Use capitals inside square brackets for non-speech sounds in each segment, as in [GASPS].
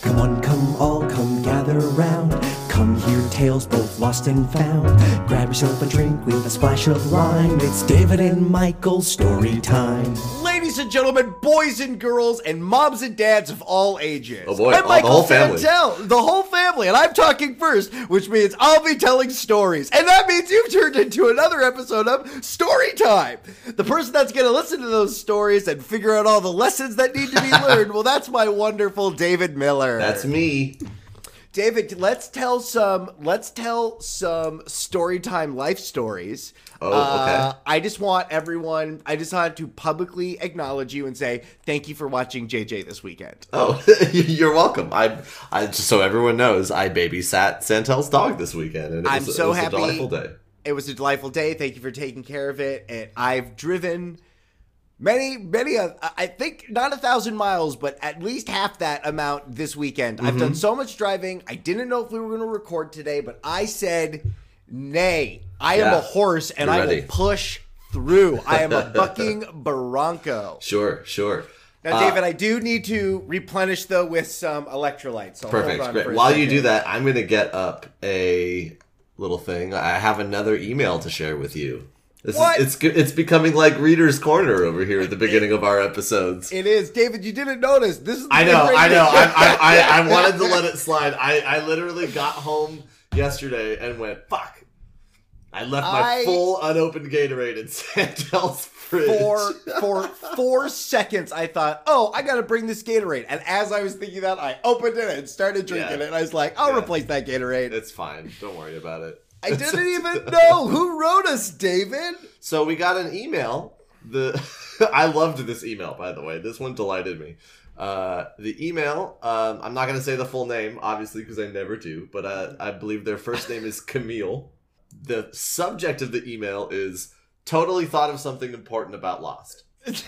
Come on, come all, come gather round. Come hear tales both lost and found. Grab yourself a drink with a splash of lime. It's David and Michael's story time. Ladies and gentlemen, boys and girls, and moms and dads of all ages. Oh boy, I'm all- the whole family. Santel, the whole family, and I'm talking first, which means I'll be telling stories. And that means you've turned into another episode of Story Time. The person that's going to listen to those stories and figure out all the lessons that need to be learned, [LAUGHS] well, that's my wonderful David Miller. That's me. David, let's tell some let's tell some story time life stories. Oh, Uh, okay. I just want everyone I just want to publicly acknowledge you and say thank you for watching JJ this weekend. Oh, [LAUGHS] you're welcome. I, I just so everyone knows, I babysat Santel's dog this weekend, and it I'm was, so it was happy. a delightful day. It was a delightful day. Thank you for taking care of it. And I've driven many, many, uh, I think not a thousand miles, but at least half that amount this weekend. I've Mm-hmm. done so much driving. I didn't know if we were going to record today, but I said, nay, I am a horse and you're I ready. will push through. I am a [LAUGHS] bucking Bronco. Sure, sure. Now, Uh, David, I do need to replenish though with some electrolytes. So Perfect. Great. While you do that, I'm going to get up a little thing. I have another email to share with you. This What? is it's it's becoming like Reader's Corner over here at the beginning of our episodes. It is, David. You didn't notice. This is. the I know, I know. I, I, I, [LAUGHS] I wanted to let it slide. I, I literally got home yesterday and went, fuck. I left my full unopened Gatorade in [LAUGHS] Santel's fridge. for [LAUGHS] for four seconds I thought, oh, I gotta bring this Gatorade. And as I was thinking that, I opened it and started drinking Yeah. it. And I was like, I'll Yeah. replace that Gatorade. It's fine. Don't worry about it. I didn't even know [LAUGHS] who wrote us, David. So we got an email. The [LAUGHS] I loved this email, by the way. This one delighted me. Uh, the email. Um, I'm not going to say the full name, obviously, because I never do. But uh, I believe their first name is Camille. The subject of the email is totally thought of something important about Lost. [LAUGHS]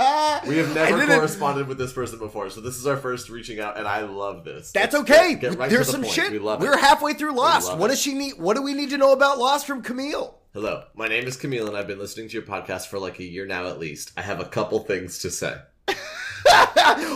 [LAUGHS] We have never corresponded with this person before, so this is our first reaching out, and I love this. That's Let's okay. Get, get right There's the some point. shit. We love We're it. halfway through Lost. What it. does she need? What do we need to know about Lost from Camille? Hello, my name is Camille, and I've been listening to your podcast for like a year now at least. I have a couple things to say. [LAUGHS]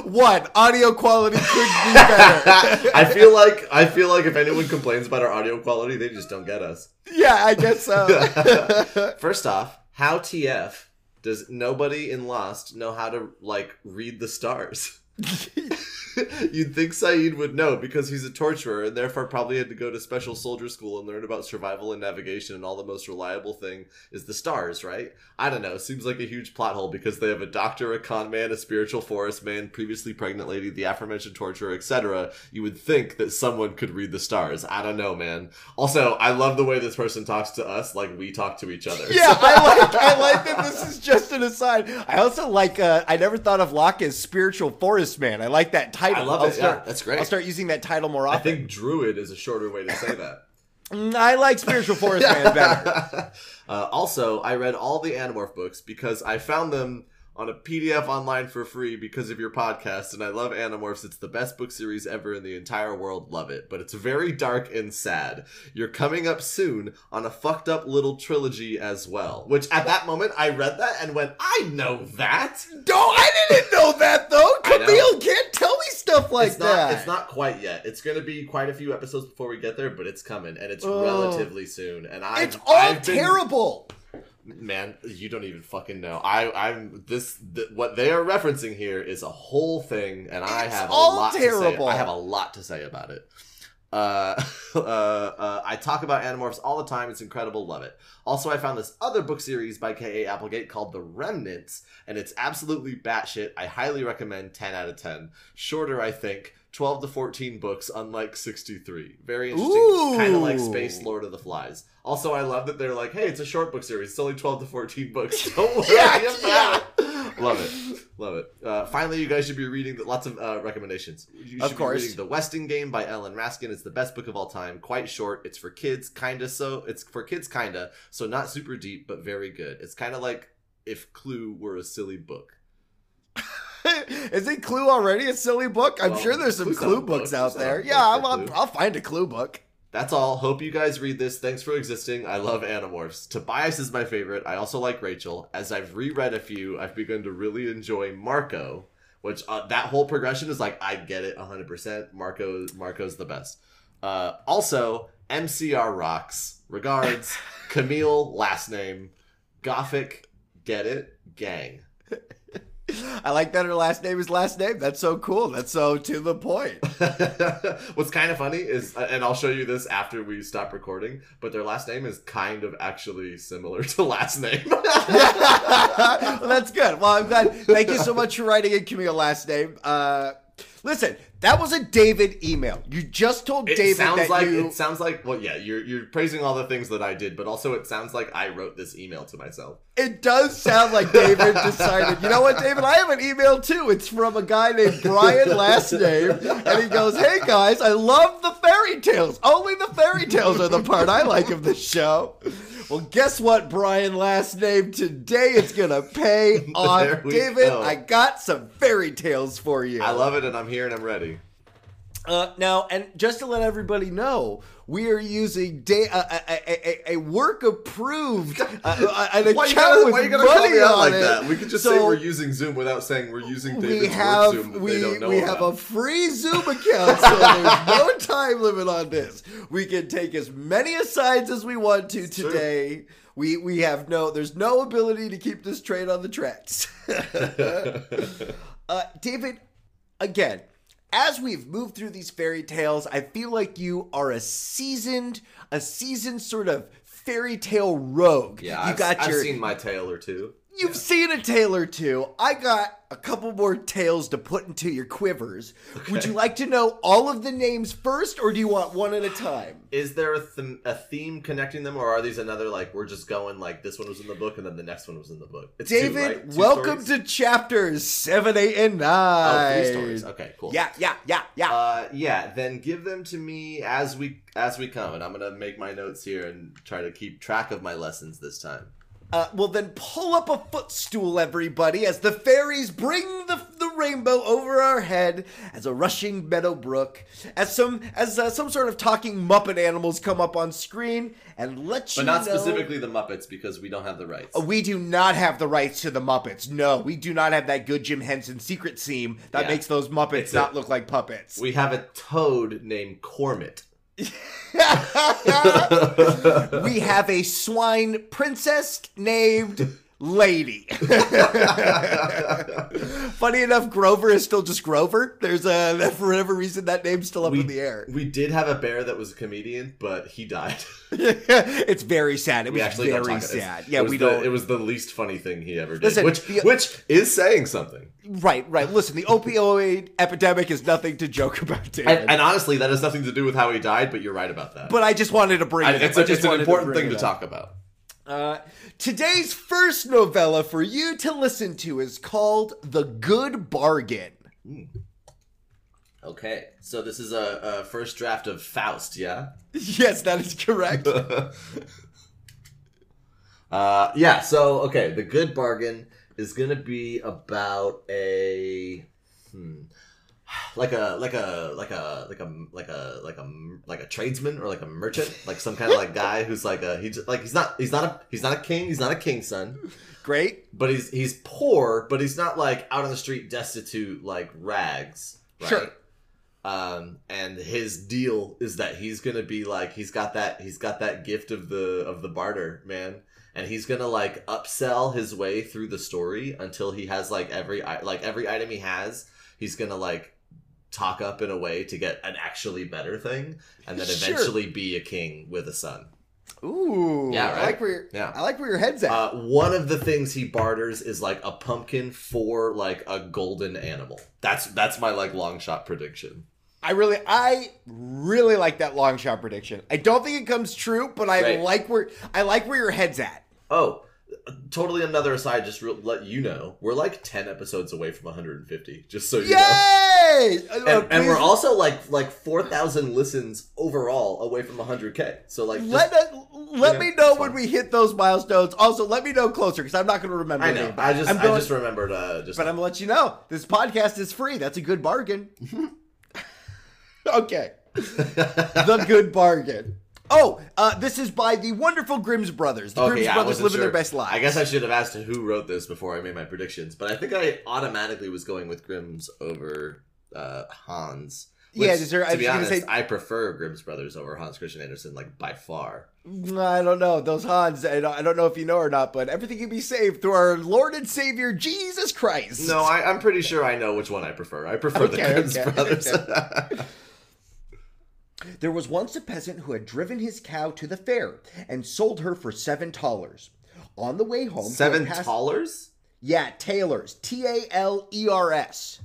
One, audio quality could be better. [LAUGHS] I feel like I feel like if anyone complains about our audio quality, they just don't get us. yeah, I guess so. First off, how TF does nobody in Lost know how to like read the stars? [LAUGHS] [LAUGHS] You'd think Sayid would know because he's a torturer and therefore probably had to go to special soldier school and learn about survival and navigation and all the most reliable thing is the stars, right? I don't know. Seems like a huge plot hole because they have a doctor, a con man, a spiritual forest man, previously pregnant lady, the aforementioned torturer, etc. You would think that someone could read the stars. I don't know, man. Also, I love the way this person talks to us like we talk to each other. Yeah, I [LAUGHS] like I like that this is just an aside. I also like uh, I never thought of Locke as spiritual forest man. I like that title. I love I'll it. Start, Yeah, that's great. I'll start using that title more often. I think druid is a shorter way to say that. Mm, I like spiritual forest man better. [LAUGHS] uh, also, I read all the Animorph books because I found them on a PDF online for free because of your podcast, and I love Animorphs. It's the best book series ever in the entire world. Love it, but it's very dark and sad. You're coming up soon on a fucked up little trilogy as well. Which at that moment I read that and went, I know that. Don't I didn't know that though. Camille can't tell me stuff like it's not. that. It's not quite yet. It's going to be quite a few episodes before we get there, but it's coming, and it's Oh. relatively soon. And I, It's all I've been- terrible. Man, you don't even fucking know. I, I'm this. Th- what they are referencing here is a whole thing, and I It's have all a lot terrible. to say. I have a lot to say about it. Uh, [LAUGHS] uh, uh, I talk about Animorphs all the time. It's incredible. Love it. Also, I found this other book series by K.A. Applegate called The Remnants, and it's absolutely batshit. I highly recommend 10 out of 10. Shorter, I think. 12 to 14 books, unlike 63. Very interesting. Kind of like Space Lord of the Flies. Also, I love that they're like, hey, it's a short book series. It's only 12 to 14 books. [LAUGHS] Don't worry Yeah, about it. Love it. Love it. Uh, finally, you guys should be reading the, lots of uh, recommendations. You Of should course. be reading The Westing Game by Ellen Raskin. It's the best book of all time. Quite short. It's for kids, kinda so. It's for kids, kinda. So not super deep, but very good. It's kind of like if Clue were a silly book. [LAUGHS] Is it Clue already a silly book? I'm Well, sure there's some Clue's Clue book. books out there. Yeah, I'll, I'll, I'll find a Clue book. That's all. Hope you guys read this. Thanks for existing. I love Animorphs. Tobias is my favorite. I also like Rachel. As I've reread a few, I've begun to really enjoy Marco, which uh, that whole progression is like I get it 100%. Marco Marco's the best. Uh, also, MCR rocks. Regards, [LAUGHS] Camille last name, Gothic, get it, gang. [LAUGHS] I like that her last name is last name. That's so cool. That's so to the point. [LAUGHS] What's kind of funny is, and I'll show you this after we stop recording, but their last name is kind of actually similar to last name. [LAUGHS] well, that's good. Well, I'm glad. Thank you so much for writing in Camille last name. Uh, listen, that was a David email. You just told It David sounds that like you. it sounds like well, yeah. You're you're praising all the things that I did, but also it sounds like I wrote this email to myself. It does sound like David decided, you know what, David? I have an email too. It's from a guy named Brian last name. And he goes, Hey guys, I love the fairy tales. Only the fairy tales are the part I like of the show. Well, guess what, Brian last name? Today it's gonna pay [LAUGHS] off. David, go. I got some fairy tales for you. I love it, and I'm here and I'm ready. Uh, now, and just to let everybody know, we are using da- uh, a, a, a, work approved uh, uh, an account Why you gotta, with why you gotta call money me out on like it. that? We could just say we're using Zoom without saying we're using David's we have Zoom that we, they don't know we have a free Zoom account, so there's [LAUGHS] no time limit on this. We can take as many asides as we want to true. today. We we have no there's no ability to keep this train on the tracks. [LAUGHS] [LAUGHS] uh, David, again, as we've moved through these fairy tales, I feel like you are a seasoned, a seasoned sort of fairy tale rogue. yeah, you I've, got I've your seen my tale or two. You've seen a tale or two. I got a couple more tales to put into your quivers. Would you like to know all of the names first, or do you want one at a time? Is there a, th- a theme connecting them, or are these another like we're just going like this one was in the book and then the next one was in the book? It's two, David, right? Two welcome stories? to chapters seven, eight, and nine. three stories. Okay, cool. Yeah, yeah, yeah, yeah. Uh, yeah, then give them to me as we as we come, and I'm gonna make my notes here and try to keep track of my lessons this time. Uh, well, then pull up a footstool, everybody, as the fairies bring the, the rainbow over our head as a rushing meadow brook, as some as uh, some sort of talking Muppet animals come up on screen and let you But not know- specifically the Muppets because we don't have the rights. We do not have the rights to the Muppets. No, we do not have that good Jim Henson secret seam that Yeah. makes those Muppets It's not a- look like puppets. We have a toad named Cormit. [LAUGHS] we have a swine princess named Lady. [LAUGHS] Funny enough, Grover is still just Grover. There's a [LAUGHS] for whatever reason that name's still up we, in the air. we did have a bear that was a comedian, but he died. [LAUGHS] it's very sad. It we was actually very talk it's- sad. Yeah, it was we the, don't. It was the least funny thing he ever did, Listen, which the- which is saying something. right, right. Listen, the opioid epidemic is nothing to joke about, David. And, and honestly, that has nothing to do with how he died. But you're right about that. but I just wanted to bring I- it. it's, a, it's an important thing to talk about. Uh, today's first novella for you to listen to is called The Good Bargain. Okay, so this is a, a first draft of Faust, yeah. [LAUGHS] Yes, that is correct. [LAUGHS] Uh, yeah. So okay, the good bargain is gonna be about a hmm, like a like a like a like a like a like a like a tradesman or like a merchant, like some kind of like guy who's like a he's like he's not he's not a he's not a king, he's not a king's son, Great. but he's he's poor, but he's not like out on the street destitute like rags. Right? Sure. Um, and his deal is that he's gonna be like he's got that he's got that gift of the of the barter man, and he's gonna like upsell his way through the story until he has like every like every item he has, he's gonna like talk up in a way to get an actually better thing, and then Sure. eventually be a king with a son. Ooh. Yeah, I like where your, Yeah. I like where your head's at. Uh, one of the things he barters is like a pumpkin for like a golden animal. That's that's my like long shot prediction. I really, I really like that long shot prediction. I don't think it comes true, but I Right. like where I like where your head's at. Oh, totally another aside. Just re- let you know, we're like ten episodes away from 150. Just so you know. Yay! Uh, And, and we're also like like 4,000 listens overall away from 100k. So like, just, let uh, let Yeah, me know when we hit those milestones. Also, let me know closer because I'm not going to remember. I know. it. I just I'm I just remembered. Uh, just But I'm gonna let you know this podcast is free. That's a good bargain. [LAUGHS] [LAUGHS] okay. the good bargain. Oh, uh, this is by the wonderful Grimm's brothers. The Grimm's yeah, brothers living their best lives. I guess I should have asked who wrote this before I made my predictions, but I think I automatically was going with Grimm's over uh, Hans. Yeah, Which, is there- to be honest, say- I prefer Grimm's brothers over Hans Christian Andersen, like by far. I don't know. Those Hans, I don't, I don't know if you know or not, but everything can be saved through our Lord and Savior, Jesus Christ. No, I, I'm pretty sure I know which one I prefer. I prefer the Okay, Grimm's okay, brothers. [LAUGHS] [LAUGHS] There was once a peasant who had driven his cow to the fair and sold her for seven dollars. On the way home, Seven dollars? Yeah, talers. T A L E R S.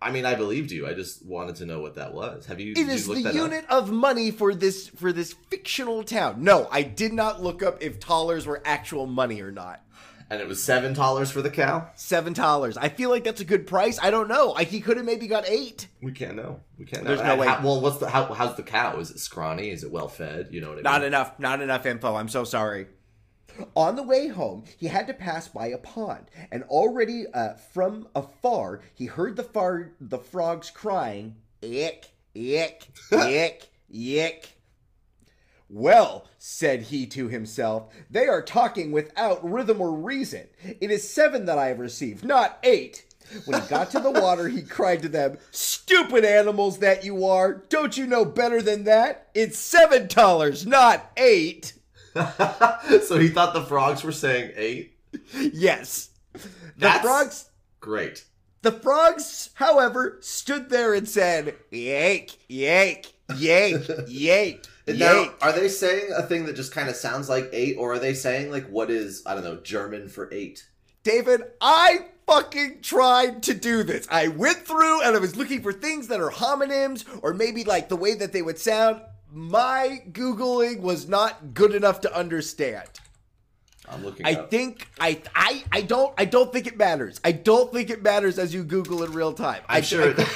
I mean, I believed you. I just wanted to know what that was. Have you? It is you the unit of money for this for this fictional town. No, I did not look up if dollars were actual money or not. Up? And it was seven dollars for the cow. Seven dollars. I feel like that's a good price. I don't know. I, he could have maybe got eight. We can't know. We can't know. There's no Uh, way. how- well, what's the how, how's the cow? Is it scrawny? Is it well fed? You know what I mean? Not enough. Not enough info. I'm so sorry. On the way home, he had to pass by a pond, and already uh, from afar, he heard the far the frogs crying, "Ick, ick, [LAUGHS] ick, ick." Well, said he to himself, they are talking without rhythm or reason. It is seven that I have received, not eight. When he got to the water, he cried to them, Stupid animals that you are! Don't you know better than that? It's seven dollars, not eight. [LAUGHS] so he thought the frogs were saying eight. Yes. The That's- frogs Great. the frogs, however, stood there and said, Yake, yake, yake, yake, Now, yake. are they saying a thing that just kind of sounds like eight, or are they saying like what is I don't know German for eight? David, I fucking tried to do this. I went through and I was looking for things that are homonyms or maybe like the way that they would sound. My Googling was not good enough to understand. I'm looking. I up. think I I I don't I don't think it matters. I don't think it matters as you Google in real time. I I'm sure. I,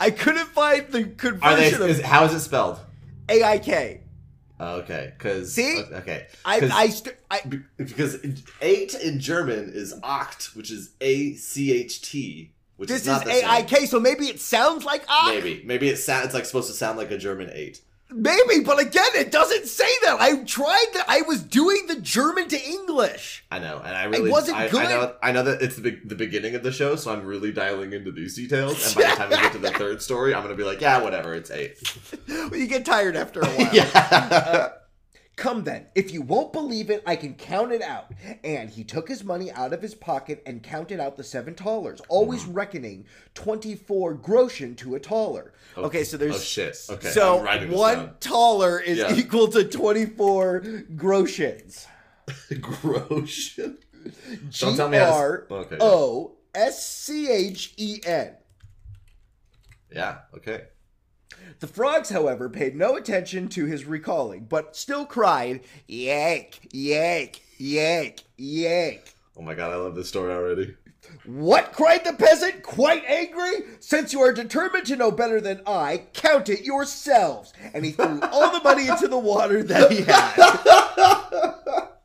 I couldn't find the are they? conversion Is, how is it spelled? AIK. Oh, okay, because See? okay, I I, st- I because eight in German is acht, which is a c h t, which this is is. AIK, so maybe it sounds like ah, Maybe, maybe it sounds it's like supposed to sound like a German eight. Maybe, but again, it doesn't say that. I tried that. I was doing the German to English. I know, and I really wasn't I, good. I know, I know that it's the the beginning of the show, so I'm really dialing into these details. And by the time we get to the [LAUGHS] third story, I'm gonna be like, yeah, whatever, it's eight. [LAUGHS] Well, you get tired after a [LAUGHS] while. yeah. Come then, if you won't believe it, I can count it out. And he took his money out of his pocket and counted out the seven thalers, always Mm-hmm. reckoning 24 groschen to a taler. Okay, so there's. oh, shit. Okay, So I'm writing this one down. taler is Yeah. equal to 24 groschens. [LAUGHS] Groschen. G Don't tell me how to s- R Okay. O S C H E N. Yeah. Okay. The frogs, however, paid no attention to his recalling, but still cried, Yank, yank, yank, yank. Oh my god, I love this story already. What? cried the peasant, quite angry. Since you are determined to know better than I, count it yourselves. And he threw all the money into the water that he had. [LAUGHS]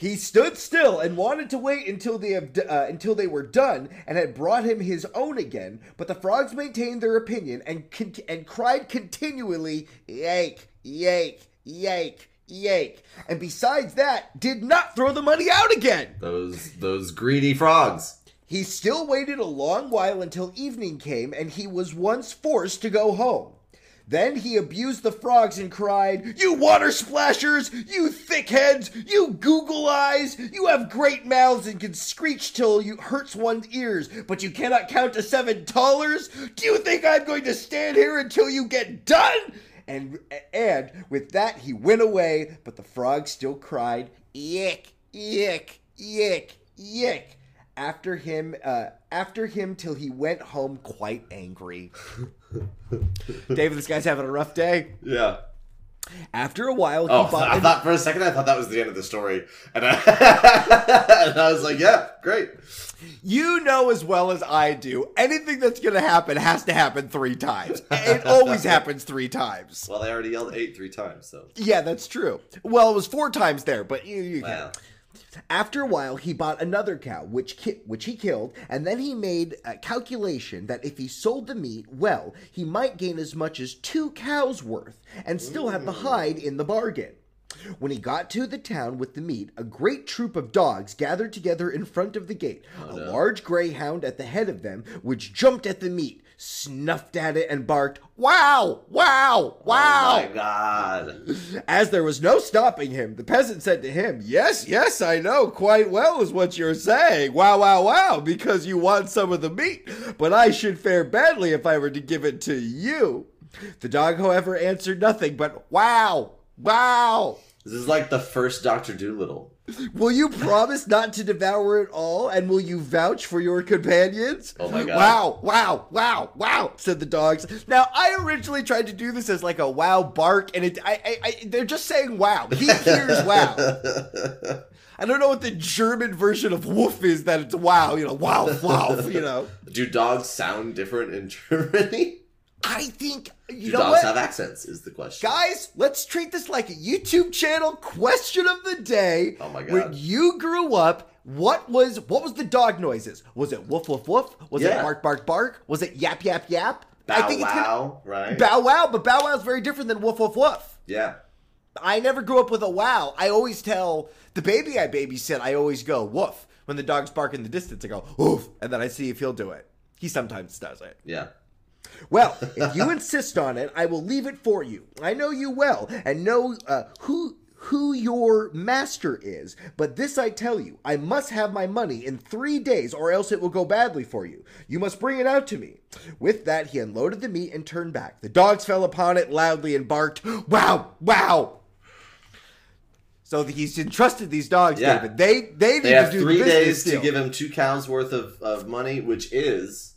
He stood still and wanted to wait until they have, uh, until they were done and had brought him his own again. But the frogs maintained their opinion and con- and cried continually, "Yank, yank, yank, yank!" And besides that, did not throw the money out again. Those those greedy frogs. He still waited a long while until evening came, and he was once forced to go home. Then he abused the frogs and cried, You water splashers! You thick heads! You Google eyes! You have great mouths and can screech till you hurts one's ears, but you cannot count to seven dollars? Do you think I'm going to stand here until you get done? And and with that he went away, but the frogs still cried, Yick, yick, yick, yick after him uh, after him till he went home quite angry. [LAUGHS] [LAUGHS] David, this guy's having a rough day. Yeah. After a while, he Oh, bought I thought for a second I thought that was the end of the story, and I, [LAUGHS] and I was like, yeah, great. you know as well as I do, anything that's going to happen has to happen three times. It always [LAUGHS] happens three times. Well, I already yelled eight three times, so Yeah, that's true. Well, it was four times there, but you, you wow. After a while, he bought another cow, which ki- which he killed, and then he made a calculation that if he sold the meat well, he might gain as much as two cows worth, and still have the hide in the bargain. When he got to the town with the meat, a great troop of dogs gathered together in front of the gate. Oh, a large greyhound at the head of them, which jumped at the meat, snuffed at it, and barked, "Wow! Wow! Wow!" Oh my god. As there was no stopping him, the peasant said to him, Yes, yes, I know quite well is what you're saying. Wow, wow, wow, because you want some of the meat, but I should fare badly if I were to give it to you. The dog, however, answered nothing but, Wow, wow. This is like the first Doctor Dolittle. Will you promise not to devour it all, and will you vouch for your companions? Oh my God. Wow, wow, wow, wow, said the dogs. Now, I originally tried to do this as like a wow bark, and it, I, I, I they're just saying wow. He hears [LAUGHS] wow. I don't know what the German version of woof is that it's wow, you know, wow, wow, you know. Do dogs sound different in Germany? I think, you Do know dogs what? have accents? Is the question. Guys, let's treat this like a YouTube channel question of the day. Oh my God. When you grew up, what was what was the dog noises? Was it woof woof woof? Was it bark bark bark? Was it yap yap yap? Bow it's gonna wow, right? bow wow, but bow wow is very different than woof woof woof. yeah. I never grew up with a wow. I always tell the baby I babysit, I always go woof. When the dogs bark in the distance, I go woof, and then I see if he'll do it. He sometimes does it. Yeah. Well, if you insist on it, I will leave it for you. I know you well and know uh, who who your master is. But this I tell you, I must have my money in three days, or else it will go badly for you. You must bring it out to me. With that, he unloaded the meat and turned back. The dogs fell upon it loudly and barked, "Wow! Wow!" So he's entrusted these dogs, Yeah. David. They they need They have to do three days to give him two cows worth of, of money, which is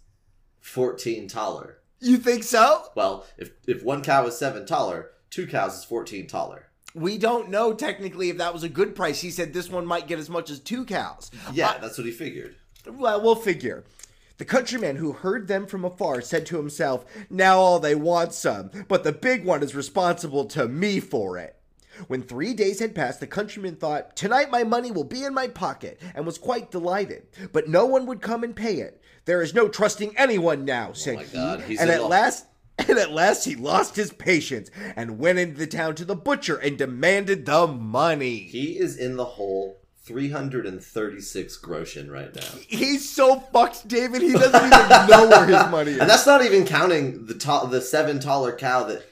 fourteen taler. You think so? Well, if if one cow is seven taler, two cows is fourteen taler. We don't know technically if that was a good price. He said this one might get as much as two cows. Yeah, that's what he figured. Well, we'll figure. The countryman who heard them from afar said to himself, Now all they want some, but the big one is responsible to me for it. When three days had passed, the countryman thought, Tonight my money will be in my pocket, and was quite delighted. But no one would come and pay it. There is no trusting anyone now, oh said Oh my he. God, he's and at last [LAUGHS] and at last he lost his patience and went into the town to the butcher and demanded the money. He is in the hole three hundred and thirty six groschen right now. [LAUGHS] He's so fucked, David. He doesn't even know where his money [LAUGHS] is. And that's not even counting the ta- the seven taler cow that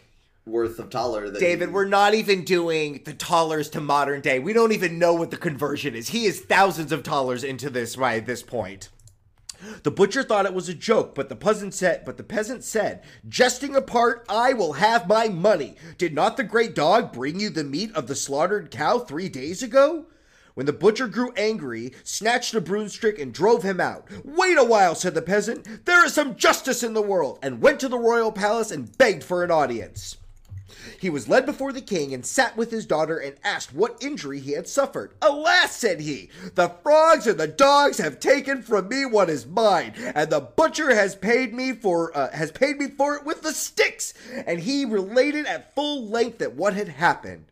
worth of taler that David, we're not even doing the dollars to modern day. We don't even know what the conversion is. He is thousands of dollars into this by this point. The butcher thought it was a joke, but the peasant said, but the peasant said, "Jesting apart, I will have my money. Did not the great dog bring you the meat of the slaughtered cow 3 days ago?" When the butcher grew angry, snatched a broomstick and drove him out. Wait a while, said the peasant. There is some justice in the world, and went to the royal palace and begged for an audience. He was led before the king and sat with his daughter and asked what injury he had suffered. Alas, said he, the frogs and the dogs have taken from me what is mine, and the butcher has paid me for uh, has paid me for it with the sticks. And he related at full length at what had happened.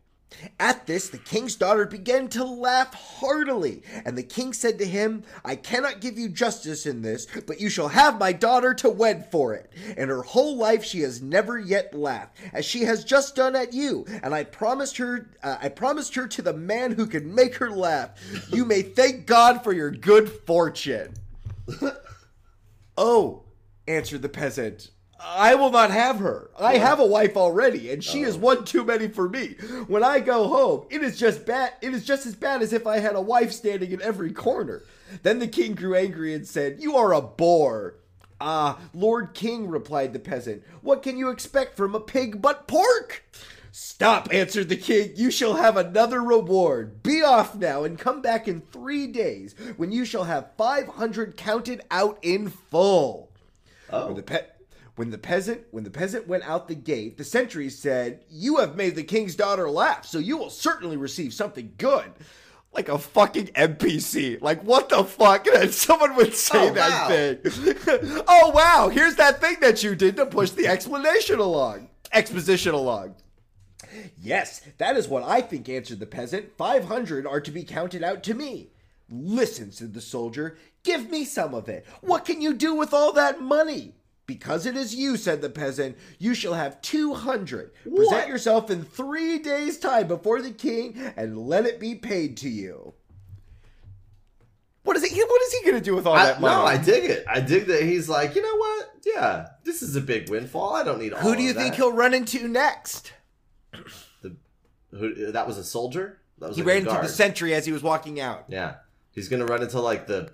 At this, the king's daughter began to laugh heartily, and the king said to him, I cannot give you justice in this, but you shall have my daughter to wed for it. In her whole life she has never yet laughed, as she has just done at you, and I promised her, uh, I promised her to the man who can make her laugh. You may thank God for your good fortune. [LAUGHS] oh, answered the peasant. I will not have her. I have a wife already, and she is one too many for me. When I go home, it is just bad. It is just as bad as if I had a wife standing in every corner. Then the king grew angry and said, "You are a bore." Ah, Lord King, replied the peasant, what can you expect from a pig but pork? Stop, answered the king. You shall have another reward. Be off now and come back in three days when you shall have 500 counted out in full. When Oh, the pe- when the peasant when the peasant went out the gate, the sentries said, "You have made the king's daughter laugh, so you will certainly receive something good." Like a fucking NPC. Like what the fuck? [LAUGHS] And someone would say Oh, that wow. thing. [LAUGHS] oh wow! Here's that thing that you did to push the explanation along, exposition along. Yes, that is what I think, answered the peasant. Five hundred are to be counted out to me. Listen, said the soldier, give me some of it. What can you do with all that money? Because it is you, said the peasant, you shall have two hundred. What? Present yourself in three days' time before the king, and let it be paid to you. What is he? What is he going to do with all I, that money? no, I dig it. I dig that he's like, you know what? Yeah, this is a big windfall. I don't need all Who do you think he'll run into next? The, who, that was a soldier. That was He like ran into the sentry as he was walking out. Yeah, he's gonna run into like the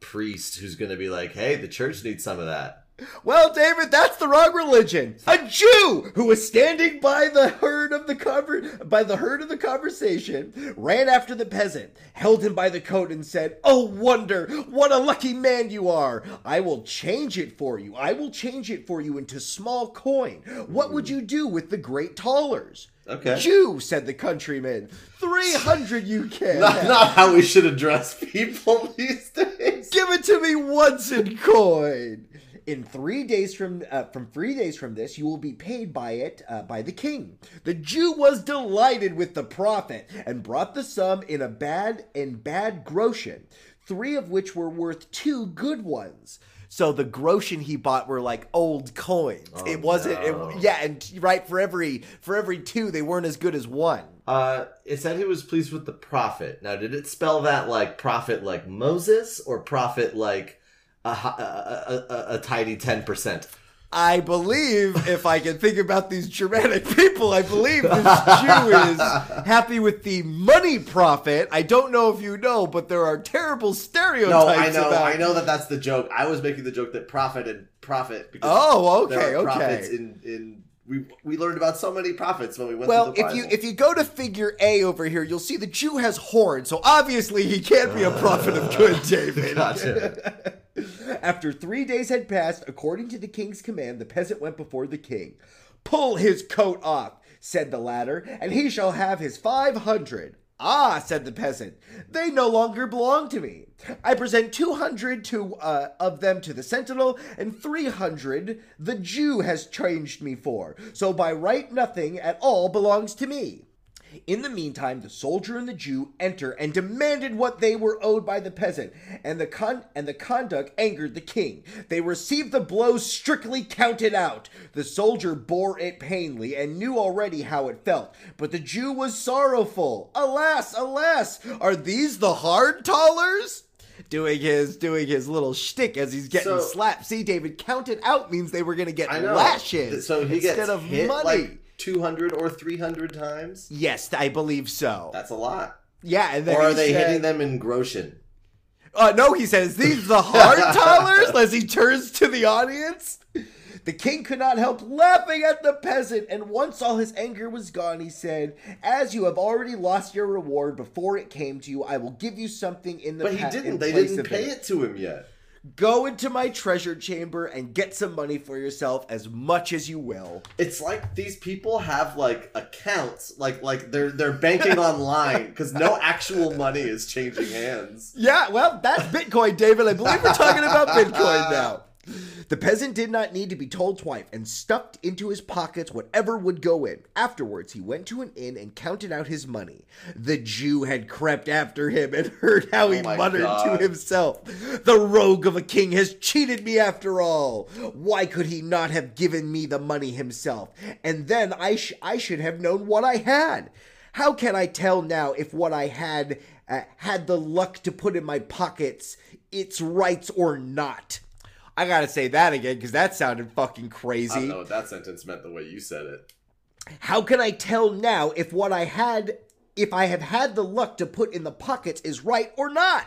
priest who's gonna be like, "Hey, the church needs some of that." Well, David, that's the wrong religion. A Jew who was standing by the herd of the conver- by the herd of the conversation ran after the peasant, held him by the coat, and said, "Oh wonder, what a lucky man you are! I will change it for you. I will change it for you into small coin. What would you do with the great thalers?" Okay. Jew, said the countryman. Three hundred you can. Not, not how we should address people [LAUGHS] these days. Give it to me once in coin. In three days from uh, from three days from this, you will be paid by it uh, by the king. The Jew was delighted with the profit and brought the sum in a bad and bad groschen, three of which were worth two good ones. So the groschen he bought were like old coins. Oh, it wasn't. no. It, yeah, and right for every for every two, they weren't as good as one. Uh, it said he was pleased with the prophet. Now, did it spell that like prophet like Moses or prophet like a, a, a, a, tidy ten percent? I believe, if I can think about these Germanic people, I believe this Jew is happy with the money profit. I don't know if you know, but there are terrible stereotypes. No, I know, about. I know that that's the joke. I was making the joke that profit and prophet. Because Oh, okay, okay. In in we we learned about so many prophets when we went. Well, the if you if you go to figure A over here, you'll see the Jew has horns, so obviously he can't be a [LAUGHS] prophet of good, [LAUGHS] David. Gotcha. After three days had passed, according to the king's command, the peasant went before the king. Pull his coat off, said the latter, and he shall have his five hundred. Ah, said the peasant, they no longer belong to me. I present two hundred to uh, of them to the sentinel, and three hundred the Jew has changed me for. So by right, nothing at all belongs to me. In the meantime, the soldier and the Jew enter and demanded what they were owed by the peasant, and the con- and the conduct angered the king. They received the blow strictly counted out. The soldier bore it painfully and knew already how it felt, but the Jew was sorrowful. Alas, alas, are these the hard talers? Doing his doing his little shtick as he's getting So- slapped. See, David, counted out means they were going to get lashes So he instead gets of money. like two hundred or three hundred times. yes, I believe so. That's a lot. Yeah, and then Or are they said- hitting them in groschen? Uh, no, he says, these the hard [LAUGHS] talers as he turns to the audience. The king could not help laughing at the peasant, and once all his anger was gone, he said, As you have already lost your reward before it came to you, I will give you something in the But he didn't. They didn't pay it to him yet. Go into my treasure chamber and get some money for yourself as much as you will. It's like these people have like accounts, like like they're they're banking [LAUGHS] online because no actual money is changing hands. Yeah, well, that's Bitcoin, David. I believe we're talking about Bitcoin [LAUGHS] now. [LAUGHS] The peasant did not need to be told twice and stuffed into his pockets whatever would go in. Afterwards, he went to an inn and counted out his money. The Jew had crept after him and heard how he Oh muttered God. to himself, The rogue of a king has cheated me after all. Why could he not have given me the money himself? And then I, sh- I should have known what I had. How can I tell now if what I had uh, had the luck to put in my pockets it's rights or not? I gotta say that again because that sounded fucking crazy. I don't know what that sentence meant the way you said it. How can I tell now if what I had, if I have had the luck to put in the pockets is right or not?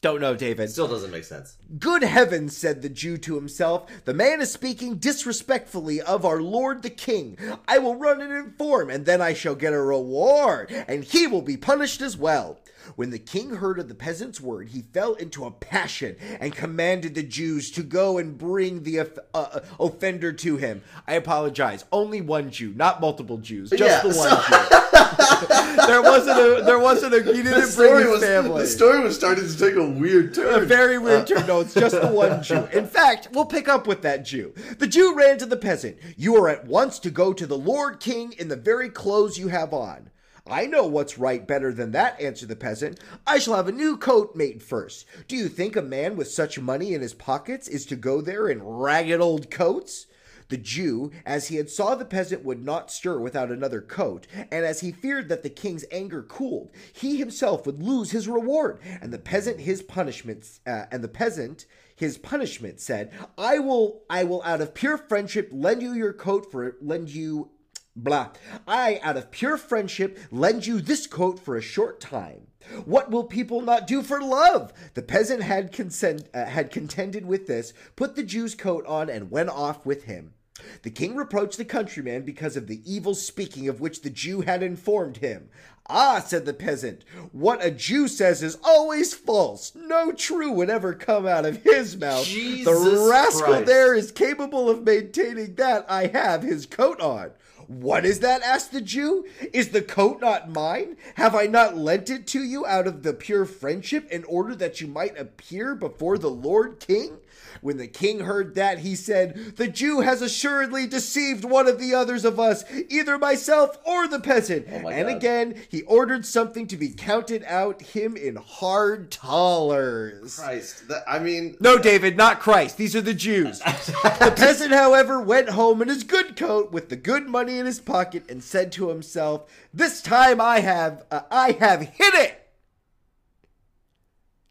Don't know, David. Still doesn't make sense. Good heavens, said the Jew to himself, the man is speaking disrespectfully of our Lord the King. I will run and inform, and then I shall get a reward, and he will be punished as well. When the king heard of the peasant's word, he fell into a passion and commanded the Jews to go and bring the off- uh, offender to him. I apologize. Only one Jew, not multiple Jews. Just Yeah, the one so- Jew. [LAUGHS] there wasn't a. There wasn't a. He didn't bring his was family. the story was starting to take a weird turn. a very weird turn. No, it's just the [LAUGHS] one Jew. In fact, we'll pick up with that Jew. The Jew ran to the peasant. You are at once to go to the Lord King in the very clothes you have on. I know what's right better than that, answered the peasant. I shall have a new coat made first. Do you think a man with such money in his pockets is to go there in ragged old coats? The Jew, as he had saw the peasant would not stir without another coat, and as he feared that the king's anger cooled, he himself would lose his reward, and the peasant his punishment, uh, and the peasant his punishment said, "I will, I will out of pure friendship lend you your coat for lend you." Blah. I, out of pure friendship, lend you this coat for a short time. What will people not do for love? The peasant had consent, uh, had contended with this, put the Jew's coat on, and went off with him. The king reproached the countryman because of the evil speaking of which the Jew had informed him. Ah, said the peasant, what a Jew says is always false. No true would ever come out of his mouth. Jesus the rascal Christ. there is capable of maintaining that I have his coat on. What is that? asked the Jew. Is the coat not mine? Have I not lent it to you out of the pure friendship in order that you might appear before the Lord King? When the king heard that, he said, The Jew has assuredly deceived one of the others of us, either myself or the peasant. Oh and God. again, he ordered something to be counted out him in hard dollars. Christ, that, I mean, No, David, not Christ. These are the Jews. [LAUGHS] the peasant, however, went home in his good coat with the good money in his pocket and said to himself, "This time I have, uh, I have hit it."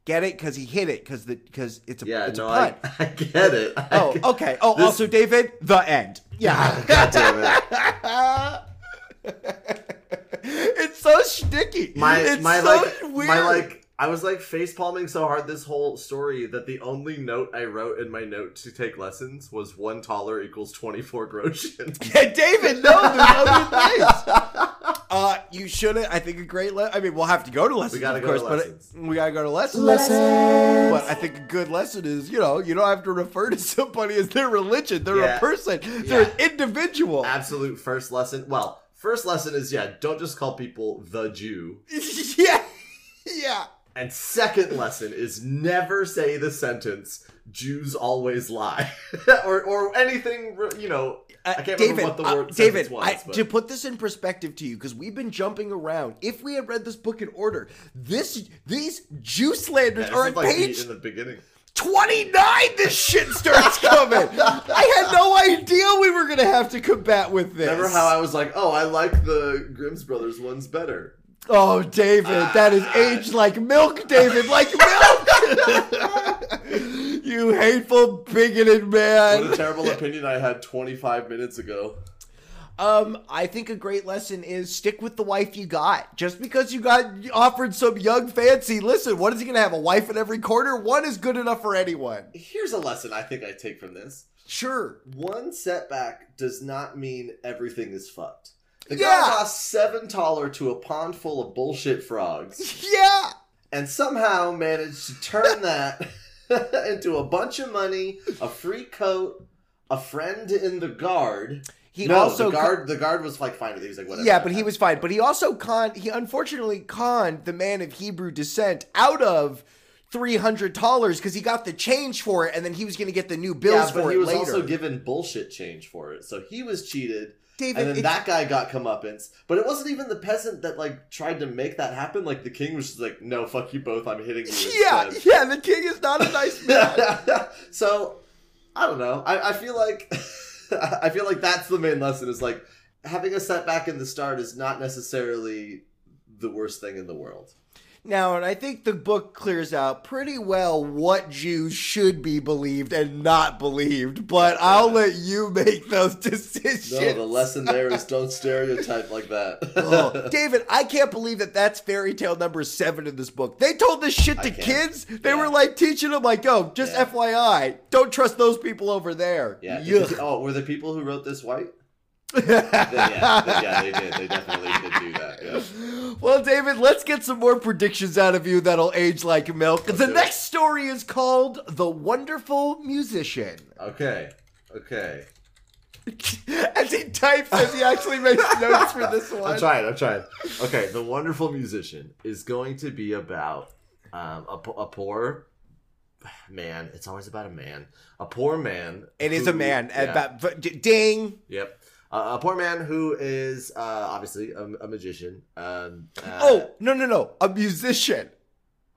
Get it? Because he hit it. Because the because it's a yeah, it's no, a I, pun. [LAUGHS] I get it. I Oh, get- okay. Oh, This- also, David, the end. Yeah. [LAUGHS] God damn it. [LAUGHS] it's so sticky. My it's my so like weird. my like I was like face palming so hard this whole story that the only note I wrote in my note to take lessons was one taler equals twenty four groschen. Yeah, David, no, there's other things. Uh, you shouldn't. I think a great. Le- I mean, we'll have to go to lessons. We gotta of go to course, but lessons. it- we gotta go to lessons. But I think a good lesson is, you know, you don't have to refer to [LAUGHS] somebody as their religion. They're Yeah. a person. They're Yeah. an individual. Absolute first lesson. Well, first lesson is yeah, don't just call people the Jew. [LAUGHS] yeah, yeah. And second lesson is never say the sentence "Jews always lie" [LAUGHS] or or anything. You know, Uh, I can't David, remember what the uh, word David, was. I, to put this in perspective to you, because we've been jumping around. If we had read this book in order, this these Jew slanders Yeah, are on like page in the beginning. 29 this shit starts [LAUGHS] coming i had no idea we were gonna have to combat with this Remember how I was like, "Oh, I like the Grimm's Brothers ones better." oh david that is aged like milk david like milk [LAUGHS] you hateful bigoted man. What a terrible opinion I had 25 minutes ago. um i think a great lesson is stick with the wife you got just because you got offered some young fancy listen what is he gonna have a wife in every corner one is good enough for anyone Here's a lesson I think I take from this. sure One setback does not mean everything is fucked. The Yeah. guy lost seven taler to a pond full of bullshit frogs [LAUGHS] yeah and somehow managed to turn that [LAUGHS] into a bunch of money, a free coat, a friend in the guard. he no, also the guard. The guard was like fine with it. He was like, whatever. Yeah, but he was fine. But he also conned. He unfortunately conned the man of Hebrew descent out of three hundred dollars because he got the change for it, and then he was going to get the new bills Yeah, for but he was also given bullshit change for it, so he was cheated. David, and then that guy got comeuppance, but it wasn't even the peasant that like tried to make that happen. Like the king was just like, "No, fuck you both. I'm hitting you." [LAUGHS] yeah, instead." yeah. The king is not a nice [LAUGHS] man. so I don't know. I, I feel like [LAUGHS] I feel like that's the main lesson is like having a setback in the start is not necessarily the worst thing in the world. Now, and I think the book clears out pretty well what Jews should be believed and not believed. But I'll let you make those [LAUGHS] decisions. No, the lesson there is don't stereotype like that. Oh, [LAUGHS] David, I can't believe that that's fairy tale number seven in this book. They told this shit to kids. They Yeah. were like teaching them, like, oh, just Yeah. FYI, don't trust those people over there." yeah. Oh, were the people who wrote this white? Yeah, then, yeah, they did. They definitely did do that. Yeah. Well, David, let's get some more predictions out of you that'll age like milk. the do it. next story is called "The Wonderful Musician." Okay. Okay. [LAUGHS] as he types, as he actually makes [LAUGHS] notes for this one. I'm trying. I'm trying. Okay, the wonderful musician is going to be about um, a, a poor man. It's always about a man. A poor man. It is a man. yeah. About, ding. Yep. Uh, a poor man who is uh, obviously a, a magician. Um, uh, oh no no no! A musician.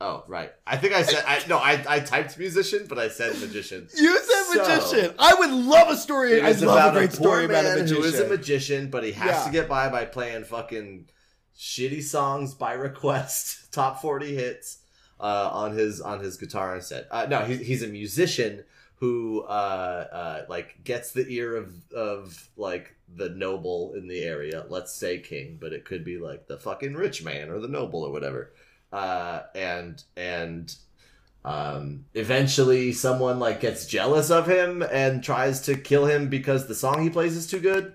Oh, right. I think I said I no. I, I typed musician, but I said magician. You said So- magician. I would love a story. I love about a great poor story about a man magician. who is a magician, but he has Yeah. to get by by playing fucking shitty songs by request, [LAUGHS] top forty hits uh, on his on his guitar instead. Uh, no, he's he's a musician who uh, uh, like gets the ear of of like the noble in the area. Let's say king, but it could be like the fucking rich man or the noble or whatever. Uh, and and um, eventually someone like gets jealous of him and tries to kill him because the song he plays is too good.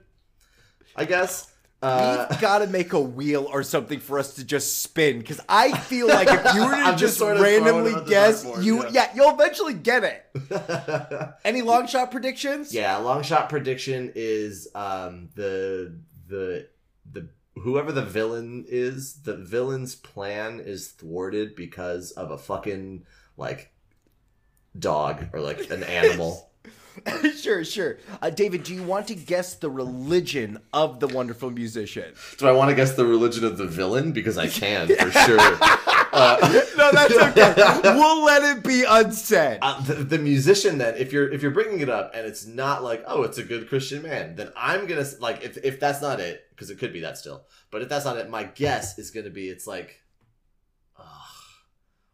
I guess. Uh, We've got to make a wheel or something for us to just spin because I feel like if you were [LAUGHS] to just just, sort of randomly it on the guess, you yeah. yeah. you'll eventually get it. [LAUGHS] Any long shot predictions? yeah, long shot prediction is um, the the the whoever the villain is, the villain's plan is thwarted because of a fucking like dog or like an [LAUGHS] animal. [LAUGHS] sure, sure. Uh, David, do you want to guess the religion of the wonderful musician? Do I want to guess the religion of the villain? Because I can for [LAUGHS] sure. Uh, No, that's okay. [LAUGHS] we'll let it be unsaid. uh, the, the musician then if you're if you're bringing it up and it's not like oh it's a good christian man then i'm gonna like if, if that's not it because it could be that still but if that's not it my guess is gonna be it's like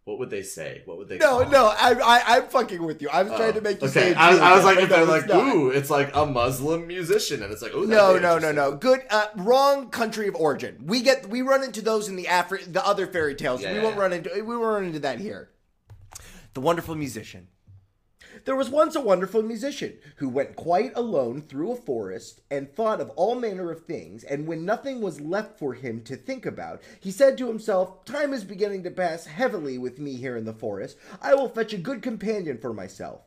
what would they say what would they No, call it? no, I, I, I'm fucking with you. I was Oh, trying to make you okay say. I, was- I was like if they're like not. ooh it's like a muslim musician and it's like oh No, no, no, no. Good. Uh, wrong country of origin. We get we run into those in the Afri- the other fairy tales. Yeah, we yeah, won't yeah. run into we won't run into that here. The wonderful musician. There was once a wonderful musician who went quite alone through a forest and thought of all manner of things, and when nothing was left for him to think about, he said to himself, Time is beginning to pass heavily with me here in the forest. I will fetch a good companion for myself.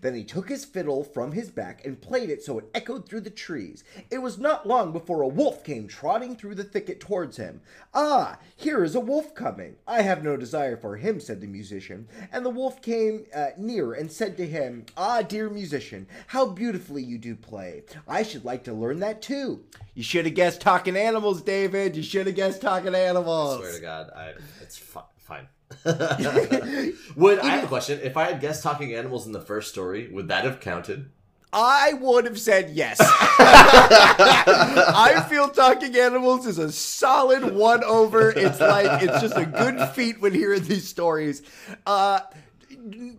Then he took his fiddle from his back and played it so it echoed through the trees. It was not long before a wolf came trotting through the thicket towards him. Ah, here is a wolf coming. I have no desire for him, said the musician. And the wolf came uh, near and said to him, Ah, dear musician, how beautifully you do play. I should like to learn that too. You should have guessed talking animals, David. You should have guessed talking animals. swear to god i it's fi- fine [LAUGHS] would i have a question if i had guessed talking animals in the first story would that have counted I would have said yes. [LAUGHS] I feel talking animals is a solid one over. It's like it's just a good feat when hearing these stories. Uh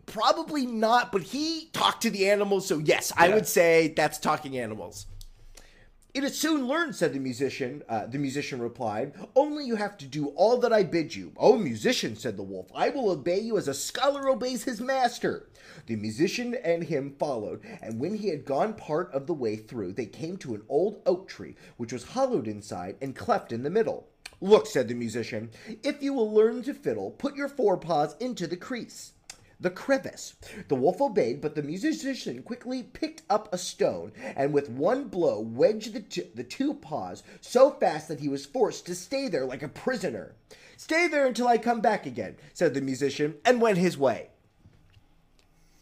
probably not, but he talked to the animals, so yes, I would say that's talking animals. It is soon learned, said the musician. Uh, the musician replied, Only you have to do all that I bid you. Oh, musician, said the wolf, I will obey you as a scholar obeys his master. The musician and him followed, and when he had gone part of the way through, they came to an old oak tree, which was hollowed inside and cleft in the middle. Look, said the musician, if you will learn to fiddle, put your forepaws into the crease the crevice. The wolf obeyed, but the musician quickly picked up a stone and with one blow wedged the, t- the two paws so fast that he was forced to stay there like a prisoner. Stay there until I come back again, said the musician, and went his way.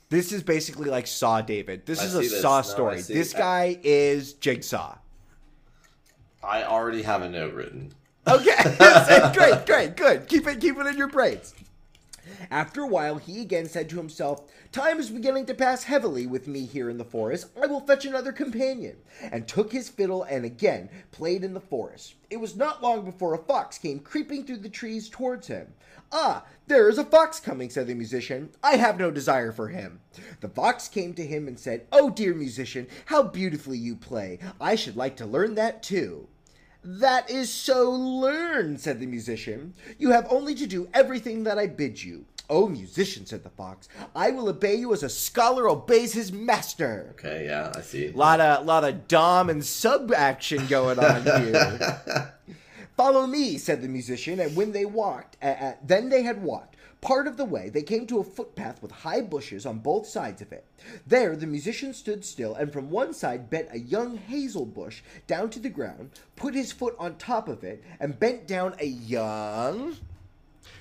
This is basically like Saw David. This I is a this. Saw No, story. This guy is Jigsaw. i already have a note written Okay, [LAUGHS] great, great, good. Keep it, keep it in your brains. After a while, he again said to himself, Time is beginning to pass heavily with me here in the forest. I will fetch another companion. And took his fiddle and again played in the forest. It was not long before a fox came creeping through the trees towards him. Ah, there is a fox coming, said the musician. I have no desire for him. The fox came to him and said, Oh, dear musician, how beautifully you play. I should like to learn that too. That is so learned, said the musician. You have only to do everything that I bid you. Oh, musician, said the fox, I will obey you as a scholar obeys his master. okay yeah i see Lot of lot of dom and sub action going on here. [LAUGHS] Follow me, said the musician, and when they walked, uh, uh, then they had walked. Part of the way, they came to a footpath with high bushes on both sides of it. There, the musician stood still, and from one side bent a young hazel bush down to the ground, put his foot on top of it, and bent down a young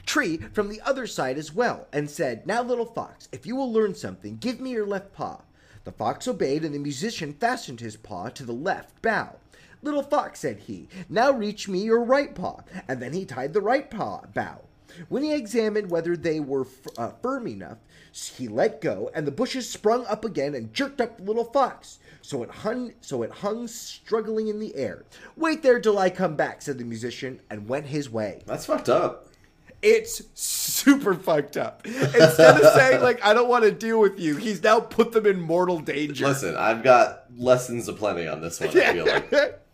tree from the other side as well, and said, Now, little fox, if you will learn something, give me your left paw. The fox obeyed, and the musician fastened his paw to the left bough. Little fox, said he, now reach me your right paw, and then he tied the right paw bough. When he examined whether they were f- uh, firm enough, he let go, and the bushes sprung up again and jerked up the little fox. So it hung, so it hung struggling in the air. Wait there till I come back, said the musician, and went his way. That's fucked up. It's super fucked up. Instead of saying like I don't want to deal with you, he's now put them in mortal danger. Listen, I've got lessons aplenty on this one. I feel like. [LAUGHS]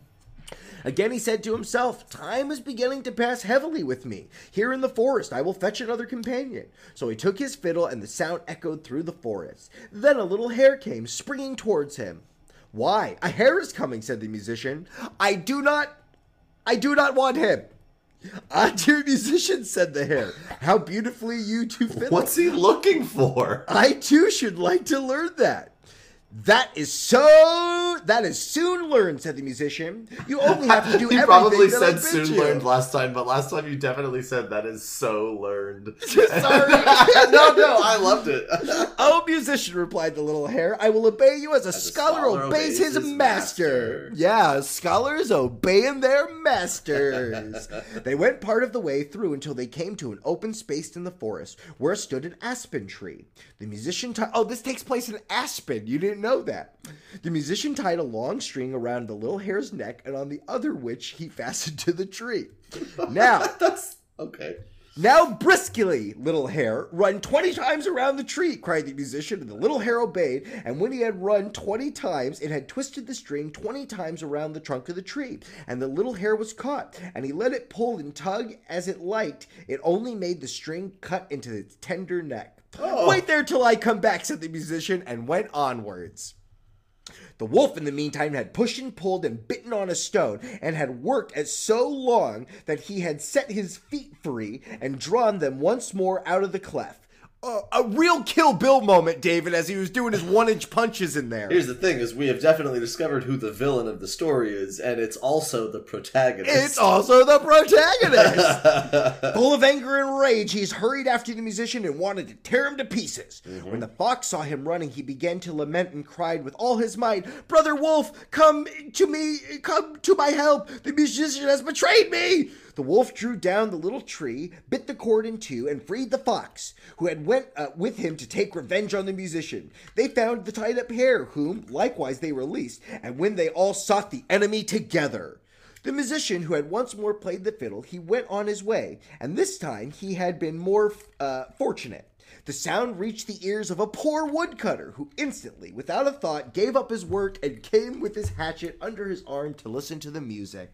Again he said to himself, Time is beginning to pass heavily with me. Here in the forest I will fetch another companion. So he took his fiddle, and the sound echoed through the forest. Then a little hare came springing towards him. Why, a hare is coming, said the musician. I do not, I do not want him. Ah, dear musician, said the hare, how beautifully you two fiddle. What's he looking for? I too should like to learn that. That is so. That is soon learned," said the musician. "You only have to do [LAUGHS] you everything probably that said bid soon you." learned last time, but last time you definitely said that is so learned. [LAUGHS] Sorry. [LAUGHS] no, no, I loved it. Oh, musician, replied the little hare, I will obey you as a, a scholar, scholar obeys, obeys his, his master. master. Yeah, scholars obeying their masters. they went part of the way through until they came to an open space in the forest where stood an aspen tree. The musician tied. Oh, this takes place in Aspen. You didn't know that. The musician tied a long string around the little hare's neck, and on the other which he [LAUGHS] fastened to the tree. [LAUGHS] Now. That's okay. Now briskly, little hare, run twenty times around the tree, cried the musician, and the little hare obeyed. And when he had run twenty times, it had twisted the string twenty times around the trunk of the tree. And the little hare was caught, and he let it pull and tug as it liked. It only made the string cut into its tender neck. Oh. Wait there till I come back, said the musician, and went onwards. The wolf, in the meantime, had pushed and pulled and bitten on a stone, and had worked as so long that he had set his feet free and drawn them once more out of the cleft. A real Kill Bill moment, David, as he was doing his one-inch punches in there. Here's the thing: is we have definitely discovered who the villain of the story is, and it's also the protagonist. It's also the protagonist. [LAUGHS] Full of anger and rage, he's hurried after the musician and wanted to tear him to pieces. Mm-hmm. When the fox saw him running, he began to lament and cried with all his might, Brother Wolf, come to me, come to my help. The musician has betrayed me. The wolf drew down the little tree, bit the cord in two, and freed the fox, who had went uh, with him to take revenge on the musician. They found the tied-up hare, whom likewise they released, and when they all sought the enemy together. The musician, who had once more played the fiddle, he went on his way, and this time he had been more uh, fortunate. The sound reached the ears of a poor woodcutter, who instantly, without a thought, gave up his work and came with his hatchet under his arm to listen to the music.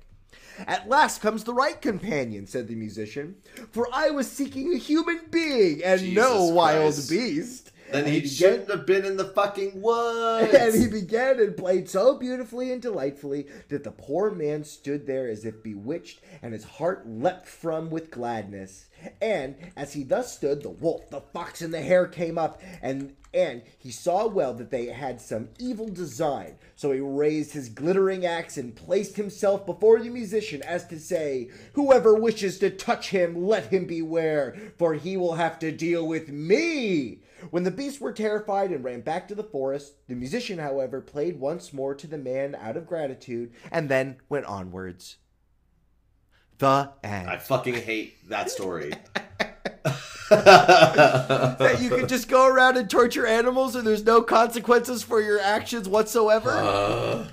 At last comes the right companion, said the musician, for I was seeking a human being and no Jesus wild beast. Then And he began- shouldn't have been in the fucking woods. [LAUGHS] and he began and played so beautifully and delightfully that the poor man stood there as if bewitched, and his heart leapt from with gladness. And as he thus stood, the wolf, the fox, and the hare came up, and and he saw well that they had some evil design. So he raised his glittering axe and placed himself before the musician, as to say, Whoever wishes to touch him, let him beware, for he will have to deal with me. When the beasts were terrified and ran back to the forest, the musician, however, played once more to the man out of gratitude, and then went onwards. The end. I fucking hate that story. [LAUGHS] that you can just go around and torture animals and there's no consequences for your actions whatsoever. Uh,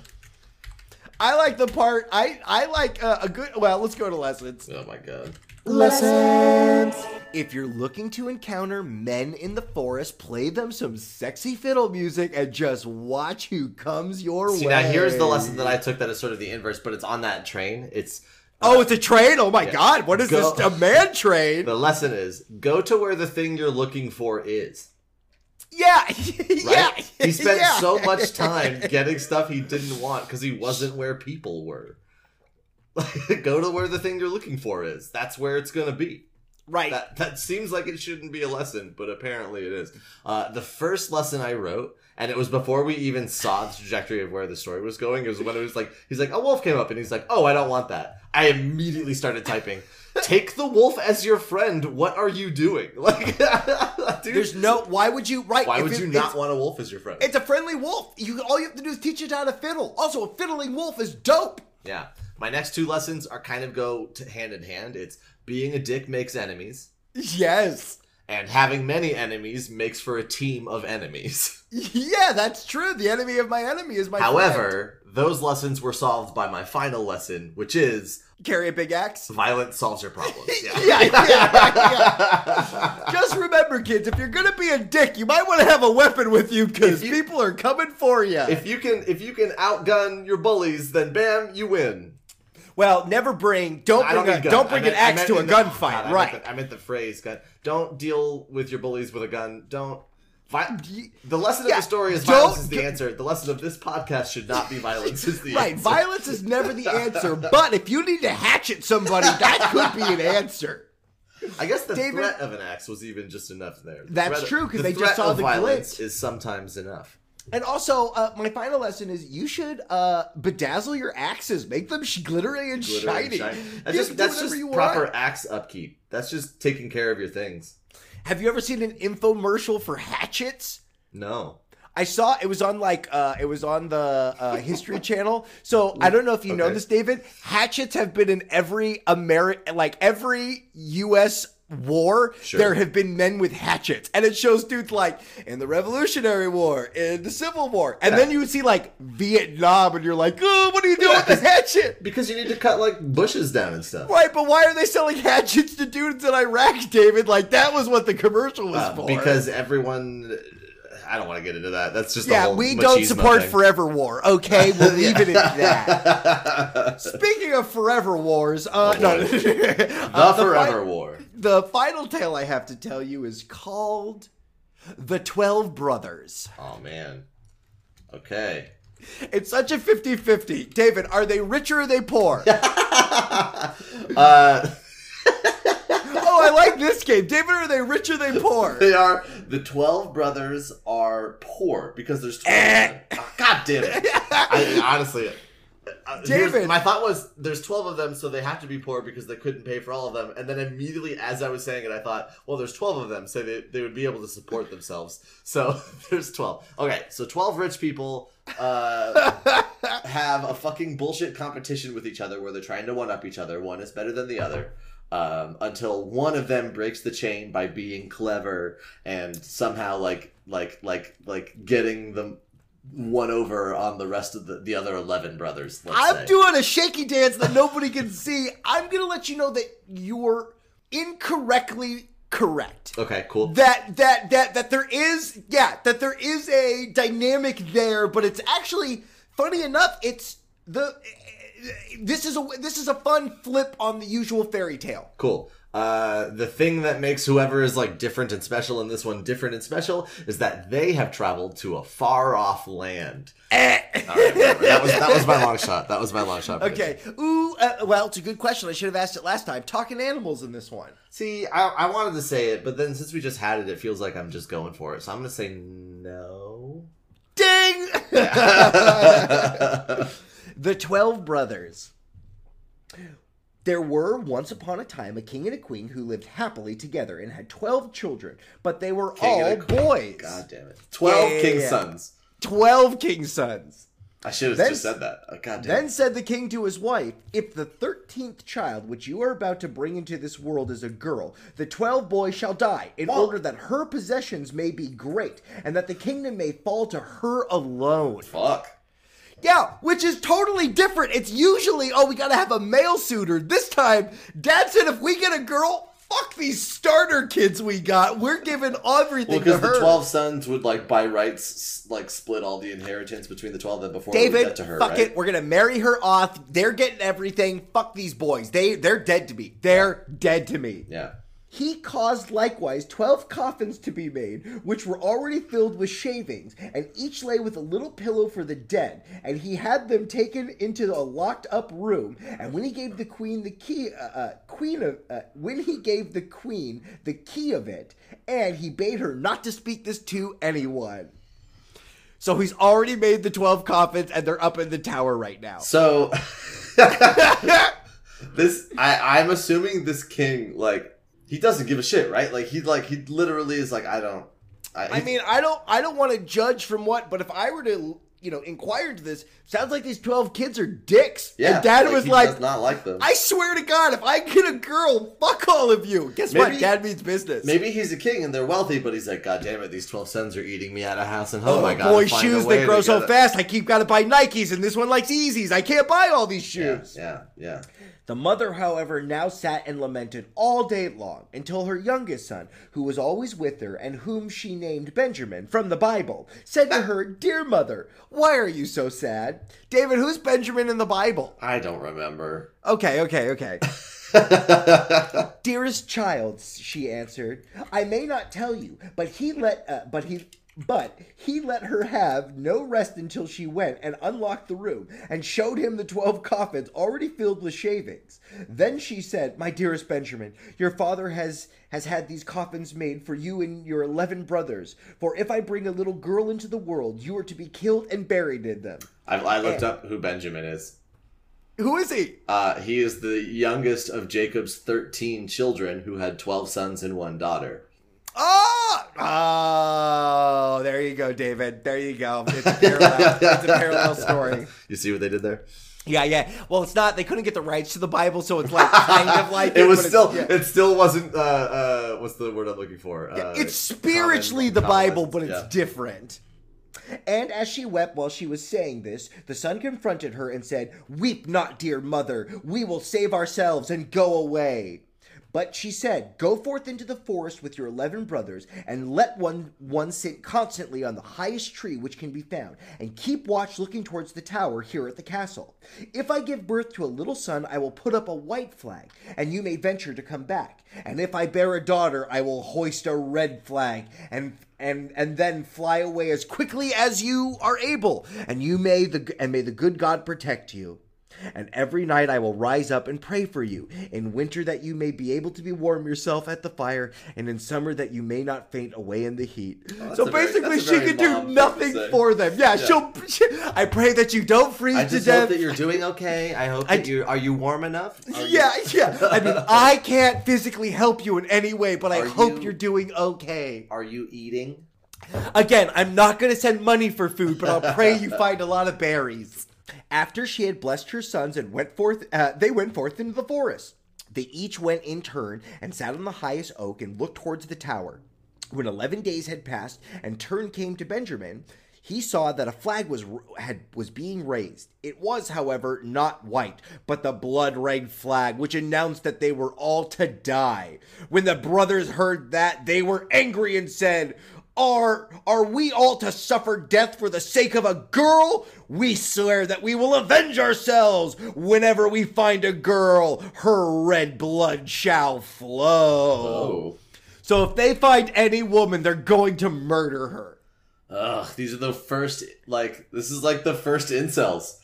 I like the part. I I like uh, a good. Well, let's go to lessons. oh my god. Lessons. If you're looking to encounter men in the forest, play them some sexy fiddle music and just watch who comes your way. See way. now here's the lesson that I took that is sort of the inverse, but it's on that train. It's Oh, it's a train. Oh my God! What is Go- this? A man train? [LAUGHS] the lesson is go to where the thing you're looking for is. yeah, [LAUGHS] Right? yeah. He spent [LAUGHS] yeah. so much time getting stuff he didn't want because he wasn't where people were. [LAUGHS] go to where the thing you're looking for is. That's where it's gonna be. Right. That that seems like it shouldn't be a lesson, but apparently it is. Uh, the first lesson I wrote, and it was before we even saw the trajectory of where the story was going. It was when it was like he's like a wolf came up, and he's like, "Oh, I don't want that." I immediately started typing. [LAUGHS] Take the wolf as your friend. What are you doing? [LAUGHS] Like, dude, There's no. Why would you? Right. why would it- you not want a wolf as your friend? It's a friendly wolf. You all you have to do is teach it how to fiddle. Also, a fiddling wolf is dope. Yeah. My next two lessons are kind of go hand in hand. It's being a dick makes enemies, Yes. And having many enemies makes for a team of enemies. [LAUGHS] Yeah, that's true. The enemy of my enemy is my friend. However, those lessons were solved by my final lesson, which is carry a big axe. violence solves your problems. [LAUGHS] Yeah. Yeah, yeah, yeah. Just remember, kids, if you're gonna be a dick, you might want to have a weapon with you because people are coming for you. if you can if you can outgun your bullies, then bam, you win. Well, never bring. Don't I bring don't a gun. don't bring meant- an axe to a oh, gunfight, God, I meant right? the- I meant the phrase gun. Don't deal with your bullies with a gun. Don't. Vi- the lesson Yeah, of the story is violence is the answer. The lesson of this podcast should not be [LAUGHS] violence is the Right, answer. violence is never the answer, [LAUGHS] but if you need to hatchet somebody, that could be an answer. I guess the David- threat of an axe was even just enough there. The That's true because the they just saw the violence glitch. is sometimes enough. And also, uh, my final lesson is you should uh, bedazzle your axes, make them sh- glittery and Glitter and shiny. That's just that's just you proper want. axe upkeep. That's just taking care of your things. Have you ever seen an infomercial for hatchets? No. I saw it was on like uh, it was on the uh, History [LAUGHS] Channel. So I don't know if you know this, David. Hatchets have been in every Ameri- like every U.S. war. Sure. There have been men with hatchets, and it shows dudes like in the Revolutionary War, in the Civil War, and Yeah. then you would see like Vietnam, and you're like, oh, what are you doing with the hatchet? Because you need to cut like bushes down and stuff. Right, but why are they selling hatchets to dudes in Iraq, David? Like that was what the commercial was Uh, for. because everyone I don't want to get into that. That's just Yeah, we don't support thing. Forever War. Okay, we'll [LAUGHS] leave it at that. [LAUGHS] Speaking of Forever Wars, uh, Oh, no, boy. [LAUGHS] the The Forever War. The final tale I have to tell you is called "The Twelve Brothers." Oh man. Okay. It's such a 50-50. David, are they rich or are they poor? Uh oh, I like this game. David, are they rich or are they poor? they are the 12 brothers are poor because there's 12 of. Oh, God damn it. [LAUGHS] I honestly uh, David. my thought was there's 12 of them so they have to be poor because they couldn't pay for all of them and then immediately as i was saying it i thought well there's 12 of them so they, they would be able to support themselves so [LAUGHS] there's 12 okay so 12 rich people uh, [LAUGHS] have a fucking bullshit competition with each other where they're trying to one up each other one is better than the other um, until one of them breaks the chain by being clever and somehow like like like like getting them one over on the rest of the, the other 11 brothers let's I'm say. doing a shaky dance that nobody can [LAUGHS] see. I'm gonna let you know that you're incorrectly correct. okay cool That that that that there is yeah that there is a dynamic there, but it's actually funny enough. It's the this is a this is a fun flip on the usual fairy tale. cool uh, the thing that makes whoever is like different and special in this one different and special is that they have traveled to a far off land. All right, whatever. that was that was my long shot. That was my long shot. Okay. Ooh. Uh, well, it's a good question. I should have asked it last time. Talking animals in this one. See, I, I wanted to say it, but then since we just had it, it feels like I'm just going for it. So I'm gonna say no. Ding! [LAUGHS] [LAUGHS] the Twelve Brothers. There were once upon a time a king and a queen who lived happily together and had twelve children, but they were King all boys. God damn it! Twelve Yeah, king's yeah. sons. Twelve king's sons. I should have Then- just said that. Oh, God damn. Then it. said the king to his wife, If the thirteenth child which you are about to bring into this world is a girl, the twelve boys shall die, in Whoa. order that her possessions may be great, and that the kingdom may fall to her alone. Fuck. Yeah, which is totally different. It's usually, oh, we gotta have a male suitor. This time, dad said if we get a girl, fuck these starter kids we got. We're giving everything Well, because to her. the twelve sons would like by rights like split all the inheritance between the twelve. Then before we David, get to her, fuck right? it. We're gonna marry her off. They're getting everything. Fuck these boys. They they're dead to me. They're dead to me. Yeah. He caused likewise twelve coffins to be made, which were already filled with shavings, and each lay with a little pillow for the dead. And he had them taken into a locked up room. And when he gave the queen the key, uh, uh, queen of, uh, when he gave the queen the key of it, and he bade her not to speak this to anyone. So he's already made the twelve coffins, and they're up in the tower right now. So [LAUGHS] this I I'm assuming this king like he doesn't give a shit, right? Like he like he literally is like I don't I mean, I don't, I don't want to judge from what, but if I were to, you know, inquire into this, sounds like these twelve kids are dicks. yeah, and Dad like, was like, not like them. I swear to God, if I get a girl, fuck all of you. Guess what? Maybe- Dad means business. Maybe he's a king and they're wealthy, but he's like, God damn it, these twelve sons are eating me out of house and home. Oh, I gotta boy, shoes that grow so fast. I keep got to buy Nikes, and this one likes Yeezys. I can't buy all these Yeah, shoes. yeah, yeah. The mother, however, now sat and lamented all day long until her youngest son, who was always with her and whom she named Benjamin from the Bible, said to her, Dear mother, why are you so sad? David, who's Benjamin in the Bible? I don't remember. Okay, okay, okay. [LAUGHS] Dearest child, she answered, I may not tell you, but he let, uh, but he, but he let her have no rest until she went and unlocked the room and showed him the twelve coffins already filled with shavings. Then she said, My dearest Benjamin, your father has has had these coffins made for you and your eleven brothers. For if I bring a little girl into the world, you are to be killed and buried in them. I, I looked up who Benjamin is. Who is he? Uh, he is the youngest of Jacob's thirteen children, who had twelve sons and one daughter. Oh, oh, there you go, David. There you go. It's a [LAUGHS] parallel, it's a parallel story. You see what they did there? Yeah, yeah. Well, it's not. They couldn't get the rights to the Bible, so it's like kind of [LAUGHS] like it was still yeah. it still wasn't uh uh what's the word I'm looking for? Uh, it's spiritually common- the common Bible, but it's yeah. different. And as she wept while she was saying this, the son confronted her and said, Weep not, dear mother. We will save ourselves and go away. But she said, Go forth into the forest with your eleven brothers, and let one one sit constantly on the highest tree which can be found, and keep watch looking towards the tower here at the castle. If I give birth to a little son, I will put up a white flag, and you may venture to come back. And if I bear a daughter, I will hoist a red flag, and and and then fly away as quickly as you are able. And you may the and may the good God protect you. And every night I will rise up and pray for you. In winter, that you may be able to be warm yourself at the fire, and in summer, that you may not faint away in the heat. Oh, that's so a very- basically, she can do to nothing for them. Yeah, she'll. She, I pray that you don't freeze I to just death. hope that you're doing okay. I hope I that you are you warm enough? Are you- yeah, yeah. I mean, [LAUGHS] I can't physically help you in any way, but I Are hope you- you're doing okay. Are you eating? Again, I'm not going to send money for food, but I'll pray you [LAUGHS] find a lot of berries. After she had blessed her sons and went forth, uh, they went forth into the forest. They each went in turn and sat on the highest oak and looked towards the tower. When eleven days had passed and turn came to Benjamin, he saw that a flag was had was being raised. It was, however, not white, but the blood red flag, which announced that they were all to die. When the brothers heard that, they were angry and said, are are we all to suffer death for the sake of a girl? We swear that we will avenge ourselves whenever we find a girl. Her red blood shall flow. Oh. So if they find any woman, they're going to murder her. Ugh, these are the first like this is like the first incels.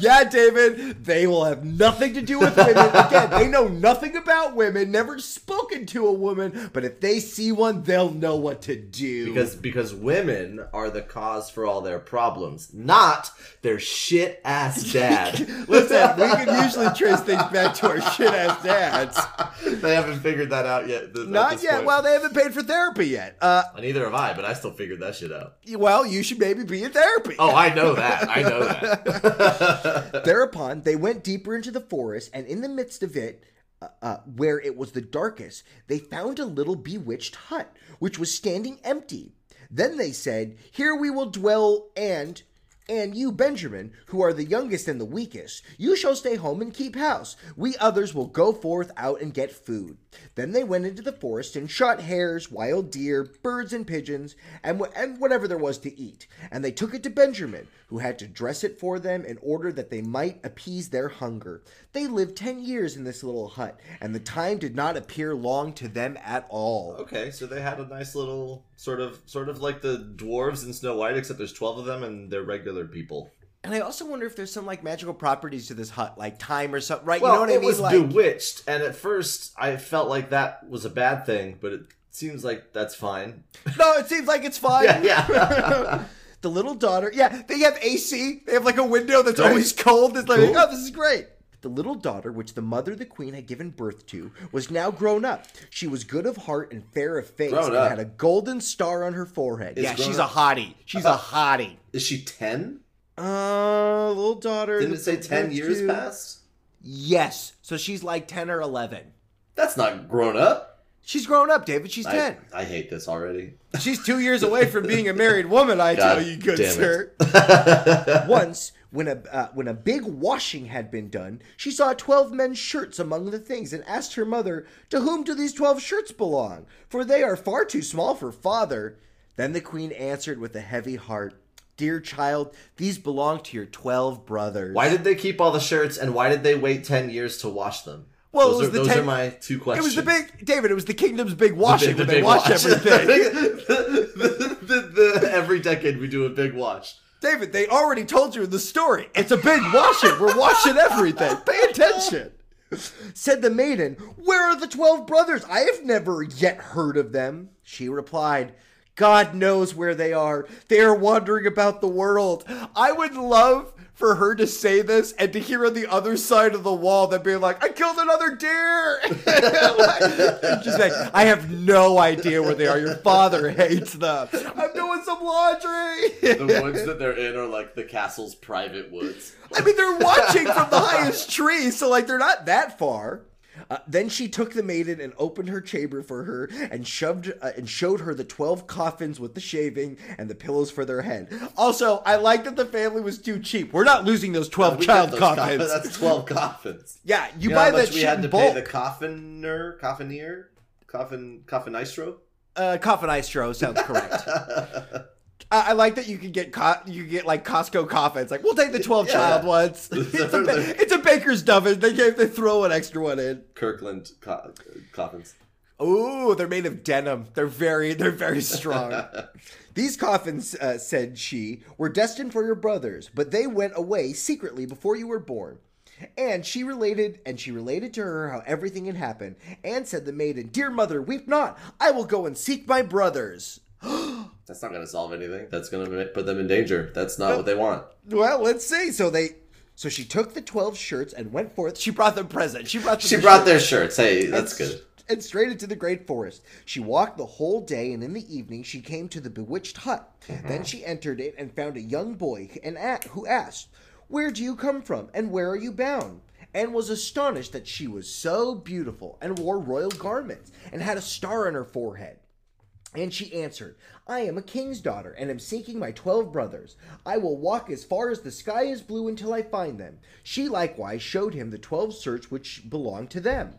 Yeah, David, they will have nothing to do with women. Again, they know nothing about women, never spoken to a woman, but if they see one, they'll know what to do. Because because women are the cause for all their problems, not their shit ass [LAUGHS] dad. Listen, we can usually trace things back to our shit ass dads. they haven't figured that out yet. th- Not yet. point. Well, they haven't paid for therapy yet. Uh, neither have I, but I still figured that shit out. well, you should maybe be in therapy. Oh, I know that. I know that. [LAUGHS] Thereupon, they went deeper into the forest, and in the midst of it, uh, uh, where it was the darkest, they found a little bewitched hut, which was standing empty. Then they said, Here we will dwell, and And you, Benjamin, who are the youngest and the weakest, you shall stay home and keep house. We others will go forth out and get food. Then they went into the forest and shot hares, wild deer, birds, and pigeons, and, wh- and whatever there was to eat. And they took it to Benjamin, who had to dress it for them in order that they might appease their hunger. They lived ten years in this little hut, and the time did not appear long to them at all. Okay, so they had a nice little sort of sort of like the dwarves in Snow White, except there's twelve of them and they're regular people. And I also wonder if there's some like magical properties to this hut, like time or something, right? Well, you know what it I mean? was like, bewitched, and at first I felt like that was a bad thing, but it seems like that's fine. [LAUGHS] no, it seems like it's fine. Yeah, yeah. [LAUGHS] the little daughter, yeah, they have AC. They have like a window that's Right. always cold. It's like, Cool. oh, this is great. The little daughter, which the mother, the queen, had given birth to, was now grown up. She was good of heart and fair of face, Grown and up. had a golden star on her forehead. Is yeah, grown she's up- a hottie. She's a hottie. Is she ten? Uh, little daughter. Didn't the- it say ten birth years to- passed? Yes. So she's like ten or eleven. That's not grown up. She's grown up, David. She's I, ten. I hate this already. She's two years away from being a married woman. I [LAUGHS] God tell you, good damn sir. it. [LAUGHS] Once, when a uh, when a big washing had been done, she saw twelve men's shirts among the things, and asked her mother, "To whom do these twelve shirts belong? For they are far too small for father." Then the queen answered with a heavy heart, "Dear child, these belong to your twelve brothers." Why did they keep all the shirts, and why did they wait ten years to wash them? Well, it those was are, the those ten- are my two questions. It was the big David. It was the kingdom's big The washing big- the when they big wash wash. everything. [LAUGHS] The- the- the- the- every decade we do a big wash. David, they already told you the story. It's a big washing. We're washing everything. Pay attention. Said the maiden, Where are the twelve brothers? I have never yet heard of them. She replied, God knows where they are. They are wandering about the world. I would love for her to say this and to hear on the other side of the wall that being like, I killed another deer. [LAUGHS] She's like, I have no idea where they are. Your father hates them. I'm doing some laundry. The woods that they're in are like the castle's private woods. I mean, they're watching from the highest tree, so like they're not that far. Uh, then she took the maiden and opened her chamber for her, and shoved uh, and showed her the twelve coffins with the shaving and the pillows for their head. Also, I like that the family was too cheap. We're not losing those twelve We child those coffins. [LAUGHS] That's twelve coffins. [LAUGHS] yeah, you, You know buy that much we had to bulk. pay the coffiner, coffinier, coffin, coffinistro? uh, coffin istro sounds correct. [LAUGHS] I, I like that you can get co- you get like Costco coffins. Like we'll take the twelve Yeah. child [LAUGHS] ones. it's, a, it's a baker's dozen. They gave they throw an extra one in. Kirkland co- coffins. Ooh, they're made of denim. They're very, they're very strong. [LAUGHS] These coffins, uh, said she, were destined for your brothers, but they went away secretly before you were born. And she related, and she related to her how everything had happened. And said the maiden, "Dear mother, weep not. I will go and seek my brothers." [GASPS] [GASPS] [GASPS] That's not going to solve anything. That's going to put them in danger. That's not what they want. Well, let's see. So they, so she took the twelve shirts and went forth. She brought them present. She brought. She the brought shirts. their shirts. Hey, that's and, good. And straight into the great forest. She walked the whole day, and in the evening she came to the bewitched hut. Mm-hmm. Then she entered it and found a young boy, and a- who asked, "Where do you come from, and where are you bound?" And was astonished that she was so beautiful, and wore royal garments, and had a star on her forehead. And she answered, I am a king's daughter, and am seeking my twelve brothers. I will walk as far as the sky is blue until I find them. She likewise showed him the twelve shirts which belonged to them.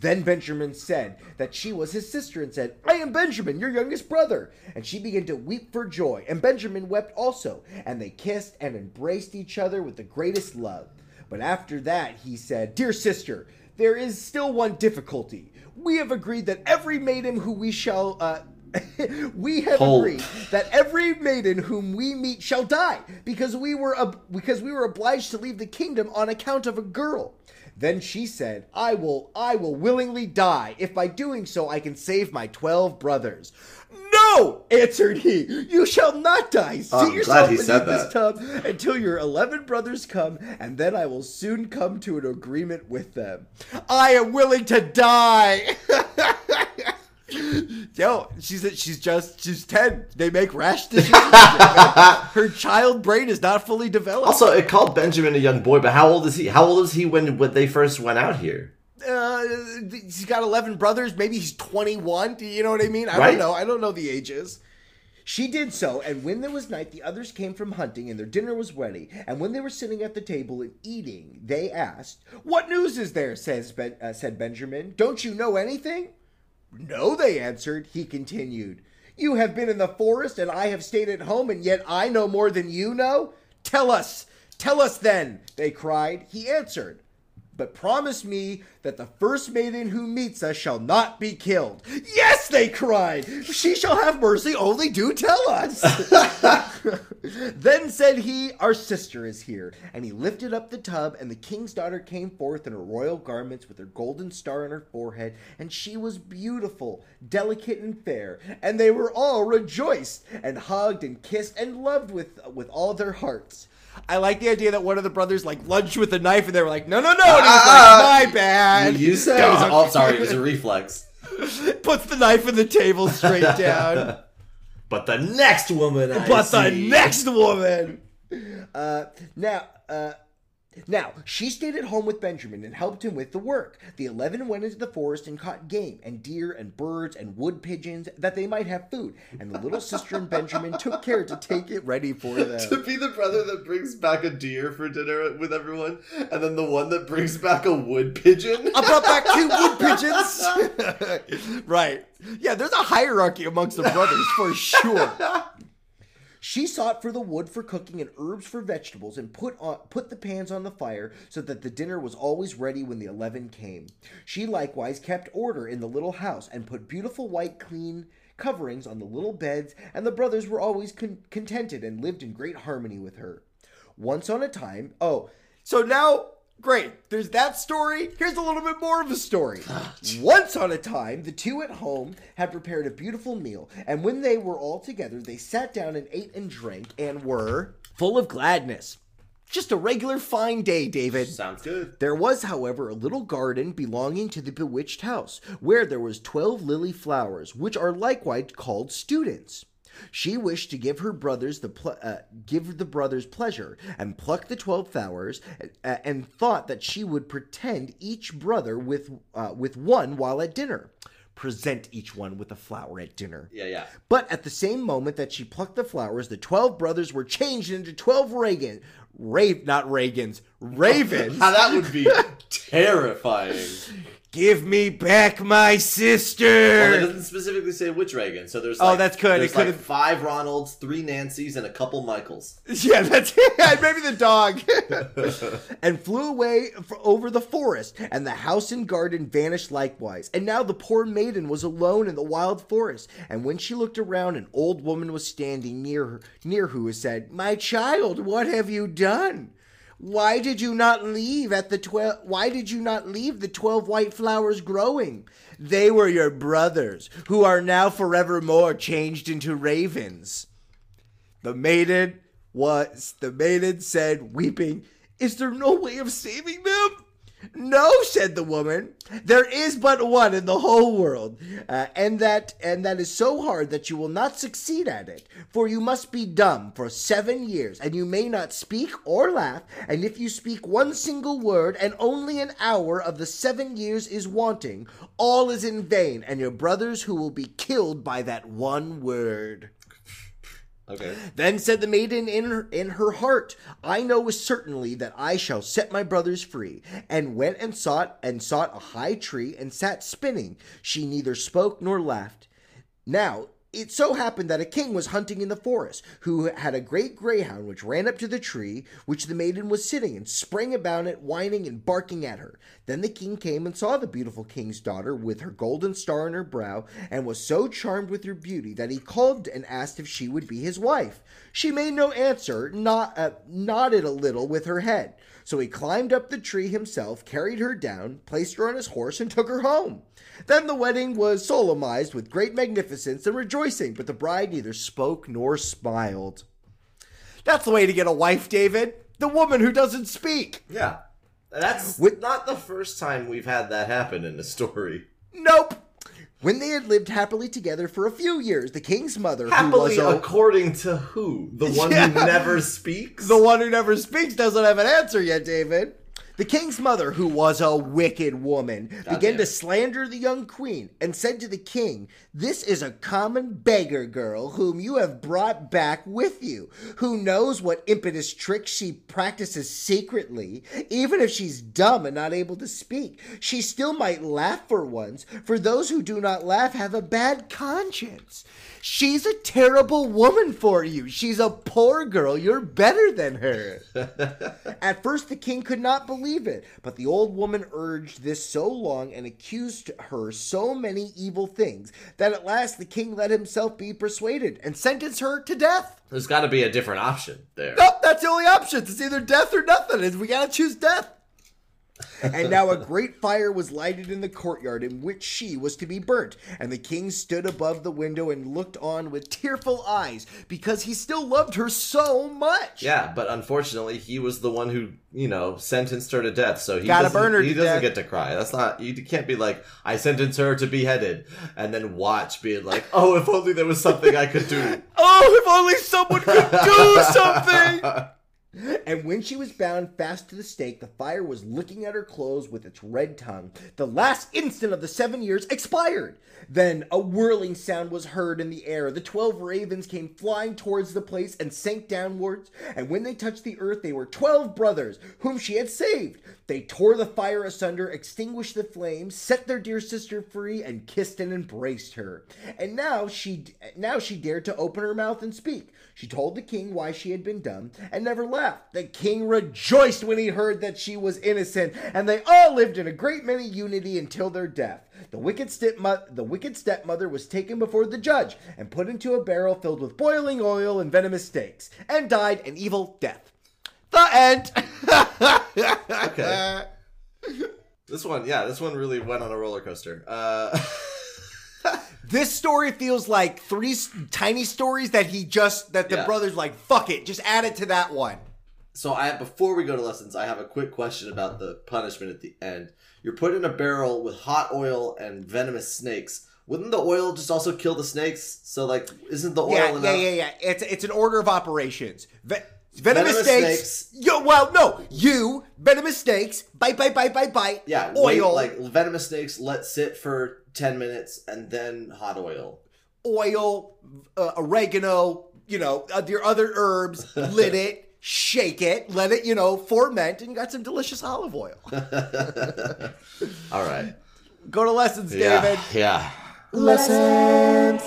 Then Benjamin said that she was his sister, and said, I am Benjamin, your youngest brother. And she began to weep for joy, and Benjamin wept also. And they kissed and embraced each other with the greatest love. But after that he said, Dear sister, there is still one difficulty. We have agreed that every maiden who we shall uh, [LAUGHS] we have Hold. agreed that every maiden whom we meet shall die because we were ob- because we were obliged to leave the kingdom on account of a girl. Then she said, "I will I will willingly die if by doing so I can save my 12 brothers." No, answered he. You shall not die. Seat I'm yourself glad he beneath said this tub until your 11 brothers come, and then I will soon come to an agreement with them. I am willing to die. [LAUGHS] [LAUGHS] Yo, she's she's just she's ten. They make rash [LAUGHS] decisions. Her child brain is not fully developed. Also, it called Benjamin a young boy, but how old is he? How old is he when when they first went out here? uh, he's got eleven brothers. Maybe he's twenty one. Do you know what I mean? I Right. don't know. I don't know the ages. She did so, and when there was night, the others came from hunting, and their dinner was ready. And when they were sitting at the table and eating, they asked, "What news is there?" Says ben, uh, said Benjamin. "Don't you know anything?" No, they answered. He continued, "You have been in the forest, and I have stayed at home, and yet I know more than you know. Tell us, tell us then!" They cried. He answered. But promise me that the first maiden who meets us shall not be killed. Yes, they cried. She shall have mercy, only do tell us. [LAUGHS] then said he, Our sister is here. And he lifted up the tub, and the king's daughter came forth in her royal garments with her golden star on her forehead. And she was beautiful, delicate, and fair. And they were all rejoiced, and hugged, and kissed, and loved with, with all their hearts. I like the idea that one of the brothers like lunged with a knife, and they were like, "No, no, no!" And he was like, "My bad." You said it was, oh, [LAUGHS] sorry, it was a reflex. [LAUGHS] puts the knife in the table straight [LAUGHS] down. But the next woman, I but the next woman. Uh, now, uh, now she stayed at home with Benjamin and helped him with the work. The eleven went into the forest and caught game and deer and birds and wood pigeons that they might have food. And the little sister and Benjamin took care to take it ready for [LAUGHS] them. to be the brother that brings back a deer for dinner with everyone, and then the one that brings back a wood pigeon. I brought back two wood pigeons. [LAUGHS] right. Yeah, there's a hierarchy amongst the brothers for sure. [LAUGHS] She sought for the wood for cooking and herbs for vegetables and put on, put the pans on the fire so that the dinner was always ready when the eleven came. She likewise kept order in the little house and put beautiful white clean coverings on the little beds and the brothers were always con- contented and lived in great harmony with her. Once on a time, oh, so now great. There's that story. Here's a little bit more of a story. [SIGHS] Once on a time, the two at home had prepared a beautiful meal, and when they were all together, they sat down and ate and drank and were full of gladness. Just a regular fine day, David. Sounds good. There was, however, a little garden belonging to the bewitched house, where there was twelve lily flowers, which are likewise called students. She wished to give her brothers the ple- uh, give the brothers pleasure and pluck the twelve flowers, uh, and thought that she would pretend each brother with uh, with one while at dinner. Present each one with a flower at dinner. Yeah, yeah. But at the same moment that she plucked the flowers, the twelve brothers were changed into twelve Reagan, Rave, not Reagans, ravens. [LAUGHS] How that would be [LAUGHS] terrifying. Give me back my sister. Well, it doesn't specifically say which Reagan, so there's Oh, like, that's good. It There's like could've- five Ronalds, three Nancys, and a couple Michaels. [LAUGHS] yeah, that's [LAUGHS] it. Maybe the dog. [LAUGHS] and flew away over the forest, and the house and garden vanished likewise. And now the poor maiden was alone in the wild forest. And when she looked around, an old woman was standing near her, near who said, "My child, what have you done?" Why did you not leave at the twelve? Why did you not leave the twelve white flowers growing? They were your brothers, who are now forevermore changed into ravens. The maiden was the maiden said, weeping, Is there no way of saving them? No, said the woman. There is but one in the whole world, uh, and that and that is so hard that you will not succeed at it. For you must be dumb for seven years, and you may not speak or laugh. And if you speak one single word, and only an hour of the seven years is wanting, all is in vain, and your brothers who will be killed by that one word. Okay. Then said the maiden in her, in her heart, I know certainly that I shall set my brothers free, and went and sought and sought a high tree and sat spinning. She neither spoke nor laughed. Now it so happened that a king was hunting in the forest, who had a great greyhound which ran up to the tree which the maiden was sitting and sprang about it, whining and barking at her. Then the king came and saw the beautiful king's daughter with her golden star on her brow, and was so charmed with her beauty that he called and asked if she would be his wife. She made no answer, not, uh, nodded a little with her head. So he climbed up the tree himself, carried her down, placed her on his horse, and took her home. Then the wedding was solemnized with great magnificence and rejoicing, but the bride neither spoke nor smiled. That's the way to get a wife, David. The woman who doesn't speak. Yeah. That's With- not the first time we've had that happen in a story. Nope. When they had lived happily together for a few years, the king's mother, Happily, who was a, according to who? The one [LAUGHS] Yeah. who never speaks? the one who never speaks, doesn't have an answer yet, David. The king's mother, who was a wicked woman, began damn. to slander the young queen and said to the king, This is a common beggar girl whom you have brought back with you, who knows what impious tricks she practices secretly. Even if she's dumb and not able to speak, she still might laugh for once, for those who do not laugh have a bad conscience. She's a terrible woman for you. She's a poor girl. You're better than her. [LAUGHS] At first, the king could not believe it, but the old woman urged this so long and accused her so many evil things that at last the king let himself be persuaded and sentenced her to death. There's got to be a different option there. Nope, that's the only option. It's either death or nothing. and We gotta choose death. And now a great fire was lighted in the courtyard in which she was to be burnt. And the king stood above the window and looked on with tearful eyes because he still loved her so much. Yeah, but unfortunately, he was the one who, you know, sentenced her to death. So he Gotta doesn't, burn her he doesn't death. get to cry. That's not. You can't be like, I sentenced her to beheaded, and then watch being like, oh, if only there was something I could do. [LAUGHS] Oh, if only someone could do something. [LAUGHS] And when she was bound fast to the stake, the fire was licking at her clothes with its red tongue. The last instant of the seven years expired. Then a whirling sound was heard in the air. The twelve ravens came flying towards the place and sank downwards. And when they touched the earth, they were twelve brothers whom she had saved. They tore the fire asunder, extinguished the flames, set their dear sister free, and kissed and embraced her. And now she now she dared to open her mouth and speak. She told the king why she had been dumb and never laughed. The king rejoiced when he heard that she was innocent, and they all lived in a great many unity until their death. The wicked stepmo- the wicked stepmother was taken before the judge and put into a barrel filled with boiling oil and venomous steaks, and died an evil death. The end. [LAUGHS] Okay. [LAUGHS] This one, yeah, this one really went on a roller coaster. Uh, [LAUGHS] This story feels like three tiny stories that he just that the Yeah. brothers like fuck it, just add it to that one. so I before we go to lessons, I have a quick question about the punishment at the end. You're put in a barrel with hot oil and venomous snakes. Wouldn't the oil just also kill the snakes? So like, isn't the oil Yeah, enough? yeah, yeah, yeah. It's it's an order of operations. Ve- venomous, Venomous snakes. snakes. Yo, well, no, you venomous snakes. Bite, bite, bite, bite, bite. Yeah, oil, wait, like venomous snakes, let sit for ten minutes and then hot oil. oil, uh, oregano. You know, uh, your other herbs. [LAUGHS] lit it, shake it, let it, you know, ferment, and you got some delicious olive oil. [LAUGHS] All right. Go to lessons, Yeah, David. yeah. Lessons.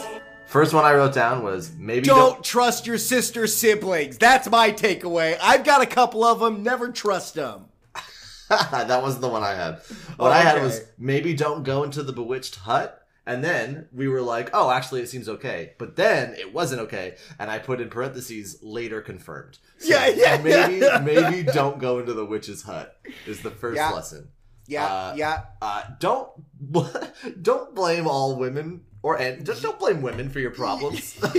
First one I wrote down was maybe Don't, don't. trust your sister's siblings. That's my takeaway. I've got a couple of them. Never trust them. [LAUGHS] that wasn't the one I had. What Oh, I had was maybe don't go into the bewitched hut. And then we were like, oh, actually, it seems okay. But then it wasn't okay, and I put in parentheses later confirmed. So Yeah, yeah, Maybe, yeah. [LAUGHS] maybe don't go into the witch's hut. Is the first Yeah. lesson. Yeah, Uh, yeah. Uh, don't [LAUGHS] don't blame all women or and just don't blame women for your problems. [LAUGHS] [LAUGHS]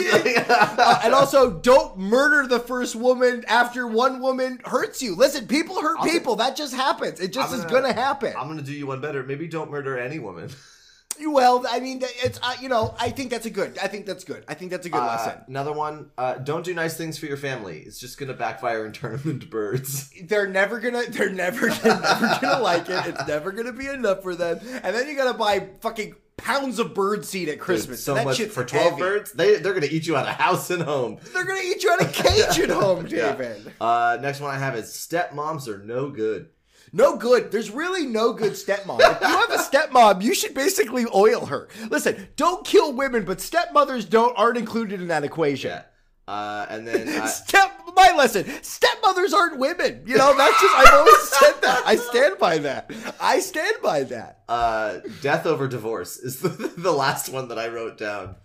Uh, and also, don't murder the first woman after one woman hurts you. Listen, people hurt I'll people. that just happens. It just I'm is gonna- going to happen. I'm gonna do you one better. Maybe don't murder any woman. well, I mean, it's uh, you know, I think that's a good. I think that's good. I think that's a good Uh, lesson. another one. Uh, don't do nice things for your family. It's just gonna backfire and [LAUGHS] turn them into birds. They're never gonna. They're never. They're never gonna like it. It's never gonna be enough for them. And then you gotta buy fucking pounds of bird seed at Christmas. so that much shit's for twelve heavy. birds. They they're gonna eat you out of house and home. They're gonna eat you out of [LAUGHS] cage at home, Yeah. David. Uh, next one I have is stepmoms are no good. No good. There's really no good stepmom. If you have a stepmom, you should basically oil her. Listen, don't kill women, but stepmothers don't aren't included in that equation. Yeah. Uh, and then [LAUGHS] uh, Step my lesson. Stepmothers aren't women. You know, that's just I've always [LAUGHS] said that. I stand by that. I stand by that. uh, death over divorce is the, [LAUGHS] the last one that I wrote down.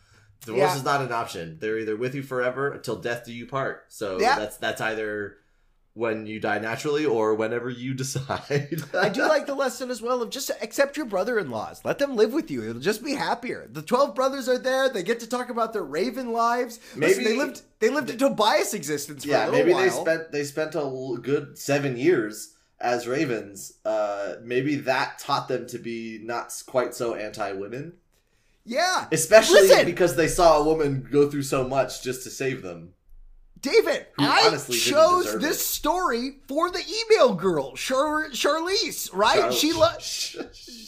Divorce Yeah. is not an option. They're either with you forever until death do you part. So Yeah. that's that's either when you die naturally or whenever you [LAUGHS] decide. I do like the lesson as well of just accept your brother-in-laws. Let them live with you. It'll just be happier. The twelve brothers are there. They get to talk about their raven lives. Listen, Maybe- they lived. They lived a Tobias existence for yeah, maybe while. they spent they spent a good seven years as ravens. Uh, maybe that taught them to be not quite so anti-women, Yeah, especially Listen! because they saw a woman go through so much just to save them. David, I honestly chose this it. story for the email girl, Char- Charlize, right? Char- she lo- Sh-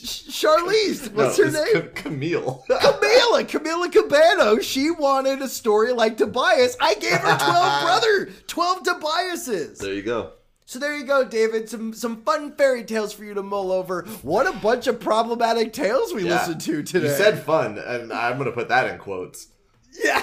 Charlize. no, What's her it's name? Ca- Camille. Camila, [LAUGHS] Camila Cabano. She wanted a story like Tobias. I gave her 12 [LAUGHS] brother, 12 Tobiases. there you go. So there you go, David. Some some fun fairy tales for you to mull over. What a bunch of problematic tales we Yeah. listened to today. You said fun, and I'm gonna put that in quotes. [LAUGHS] Yeah.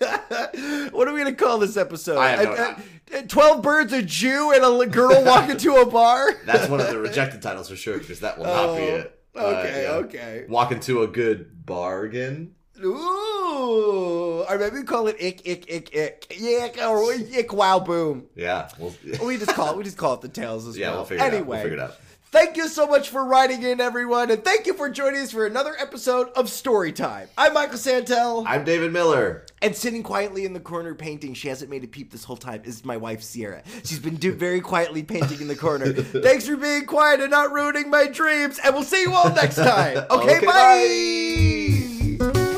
What are we gonna call this episode? I have no- Uh, uh, Twelve birds, a Jew, and a girl [LAUGHS] walk into a bar. That's one of the rejected titles for sure, because that will not be it. Uh, Oh, okay, okay. Walk into a good bargain. Ooh, or maybe we call it ick, ick, ick, ick, ick, or ick, wow, boom. Yeah, we'll, We just call it. We just call it the tales as yeah, well. we'll figure it out. anyway, We'll figure it out. Thank you so much for writing in, everyone, and thank you for joining us for another episode of Storytime. I'm Michael Santel. I'm David Miller. And sitting quietly in the corner painting, she hasn't made a peep this whole time, is my wife Sierra. She's been do- very quietly painting in the corner. [LAUGHS] Thanks for being quiet and not ruining my dreams, and we'll see you all next time. [LAUGHS] Okay, Okay, bye.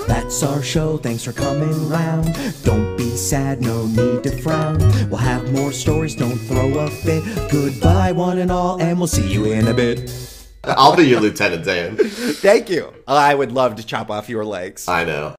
That's our show, thanks for coming round. Don't be sad, no need to frown. We'll have more stories, don't throw a fit. Goodbye, one and all, and we'll see you in a bit. I'll be your Lieutenant Dan. [LAUGHS] Thank you. Oh, I would love to chop off your legs. I know.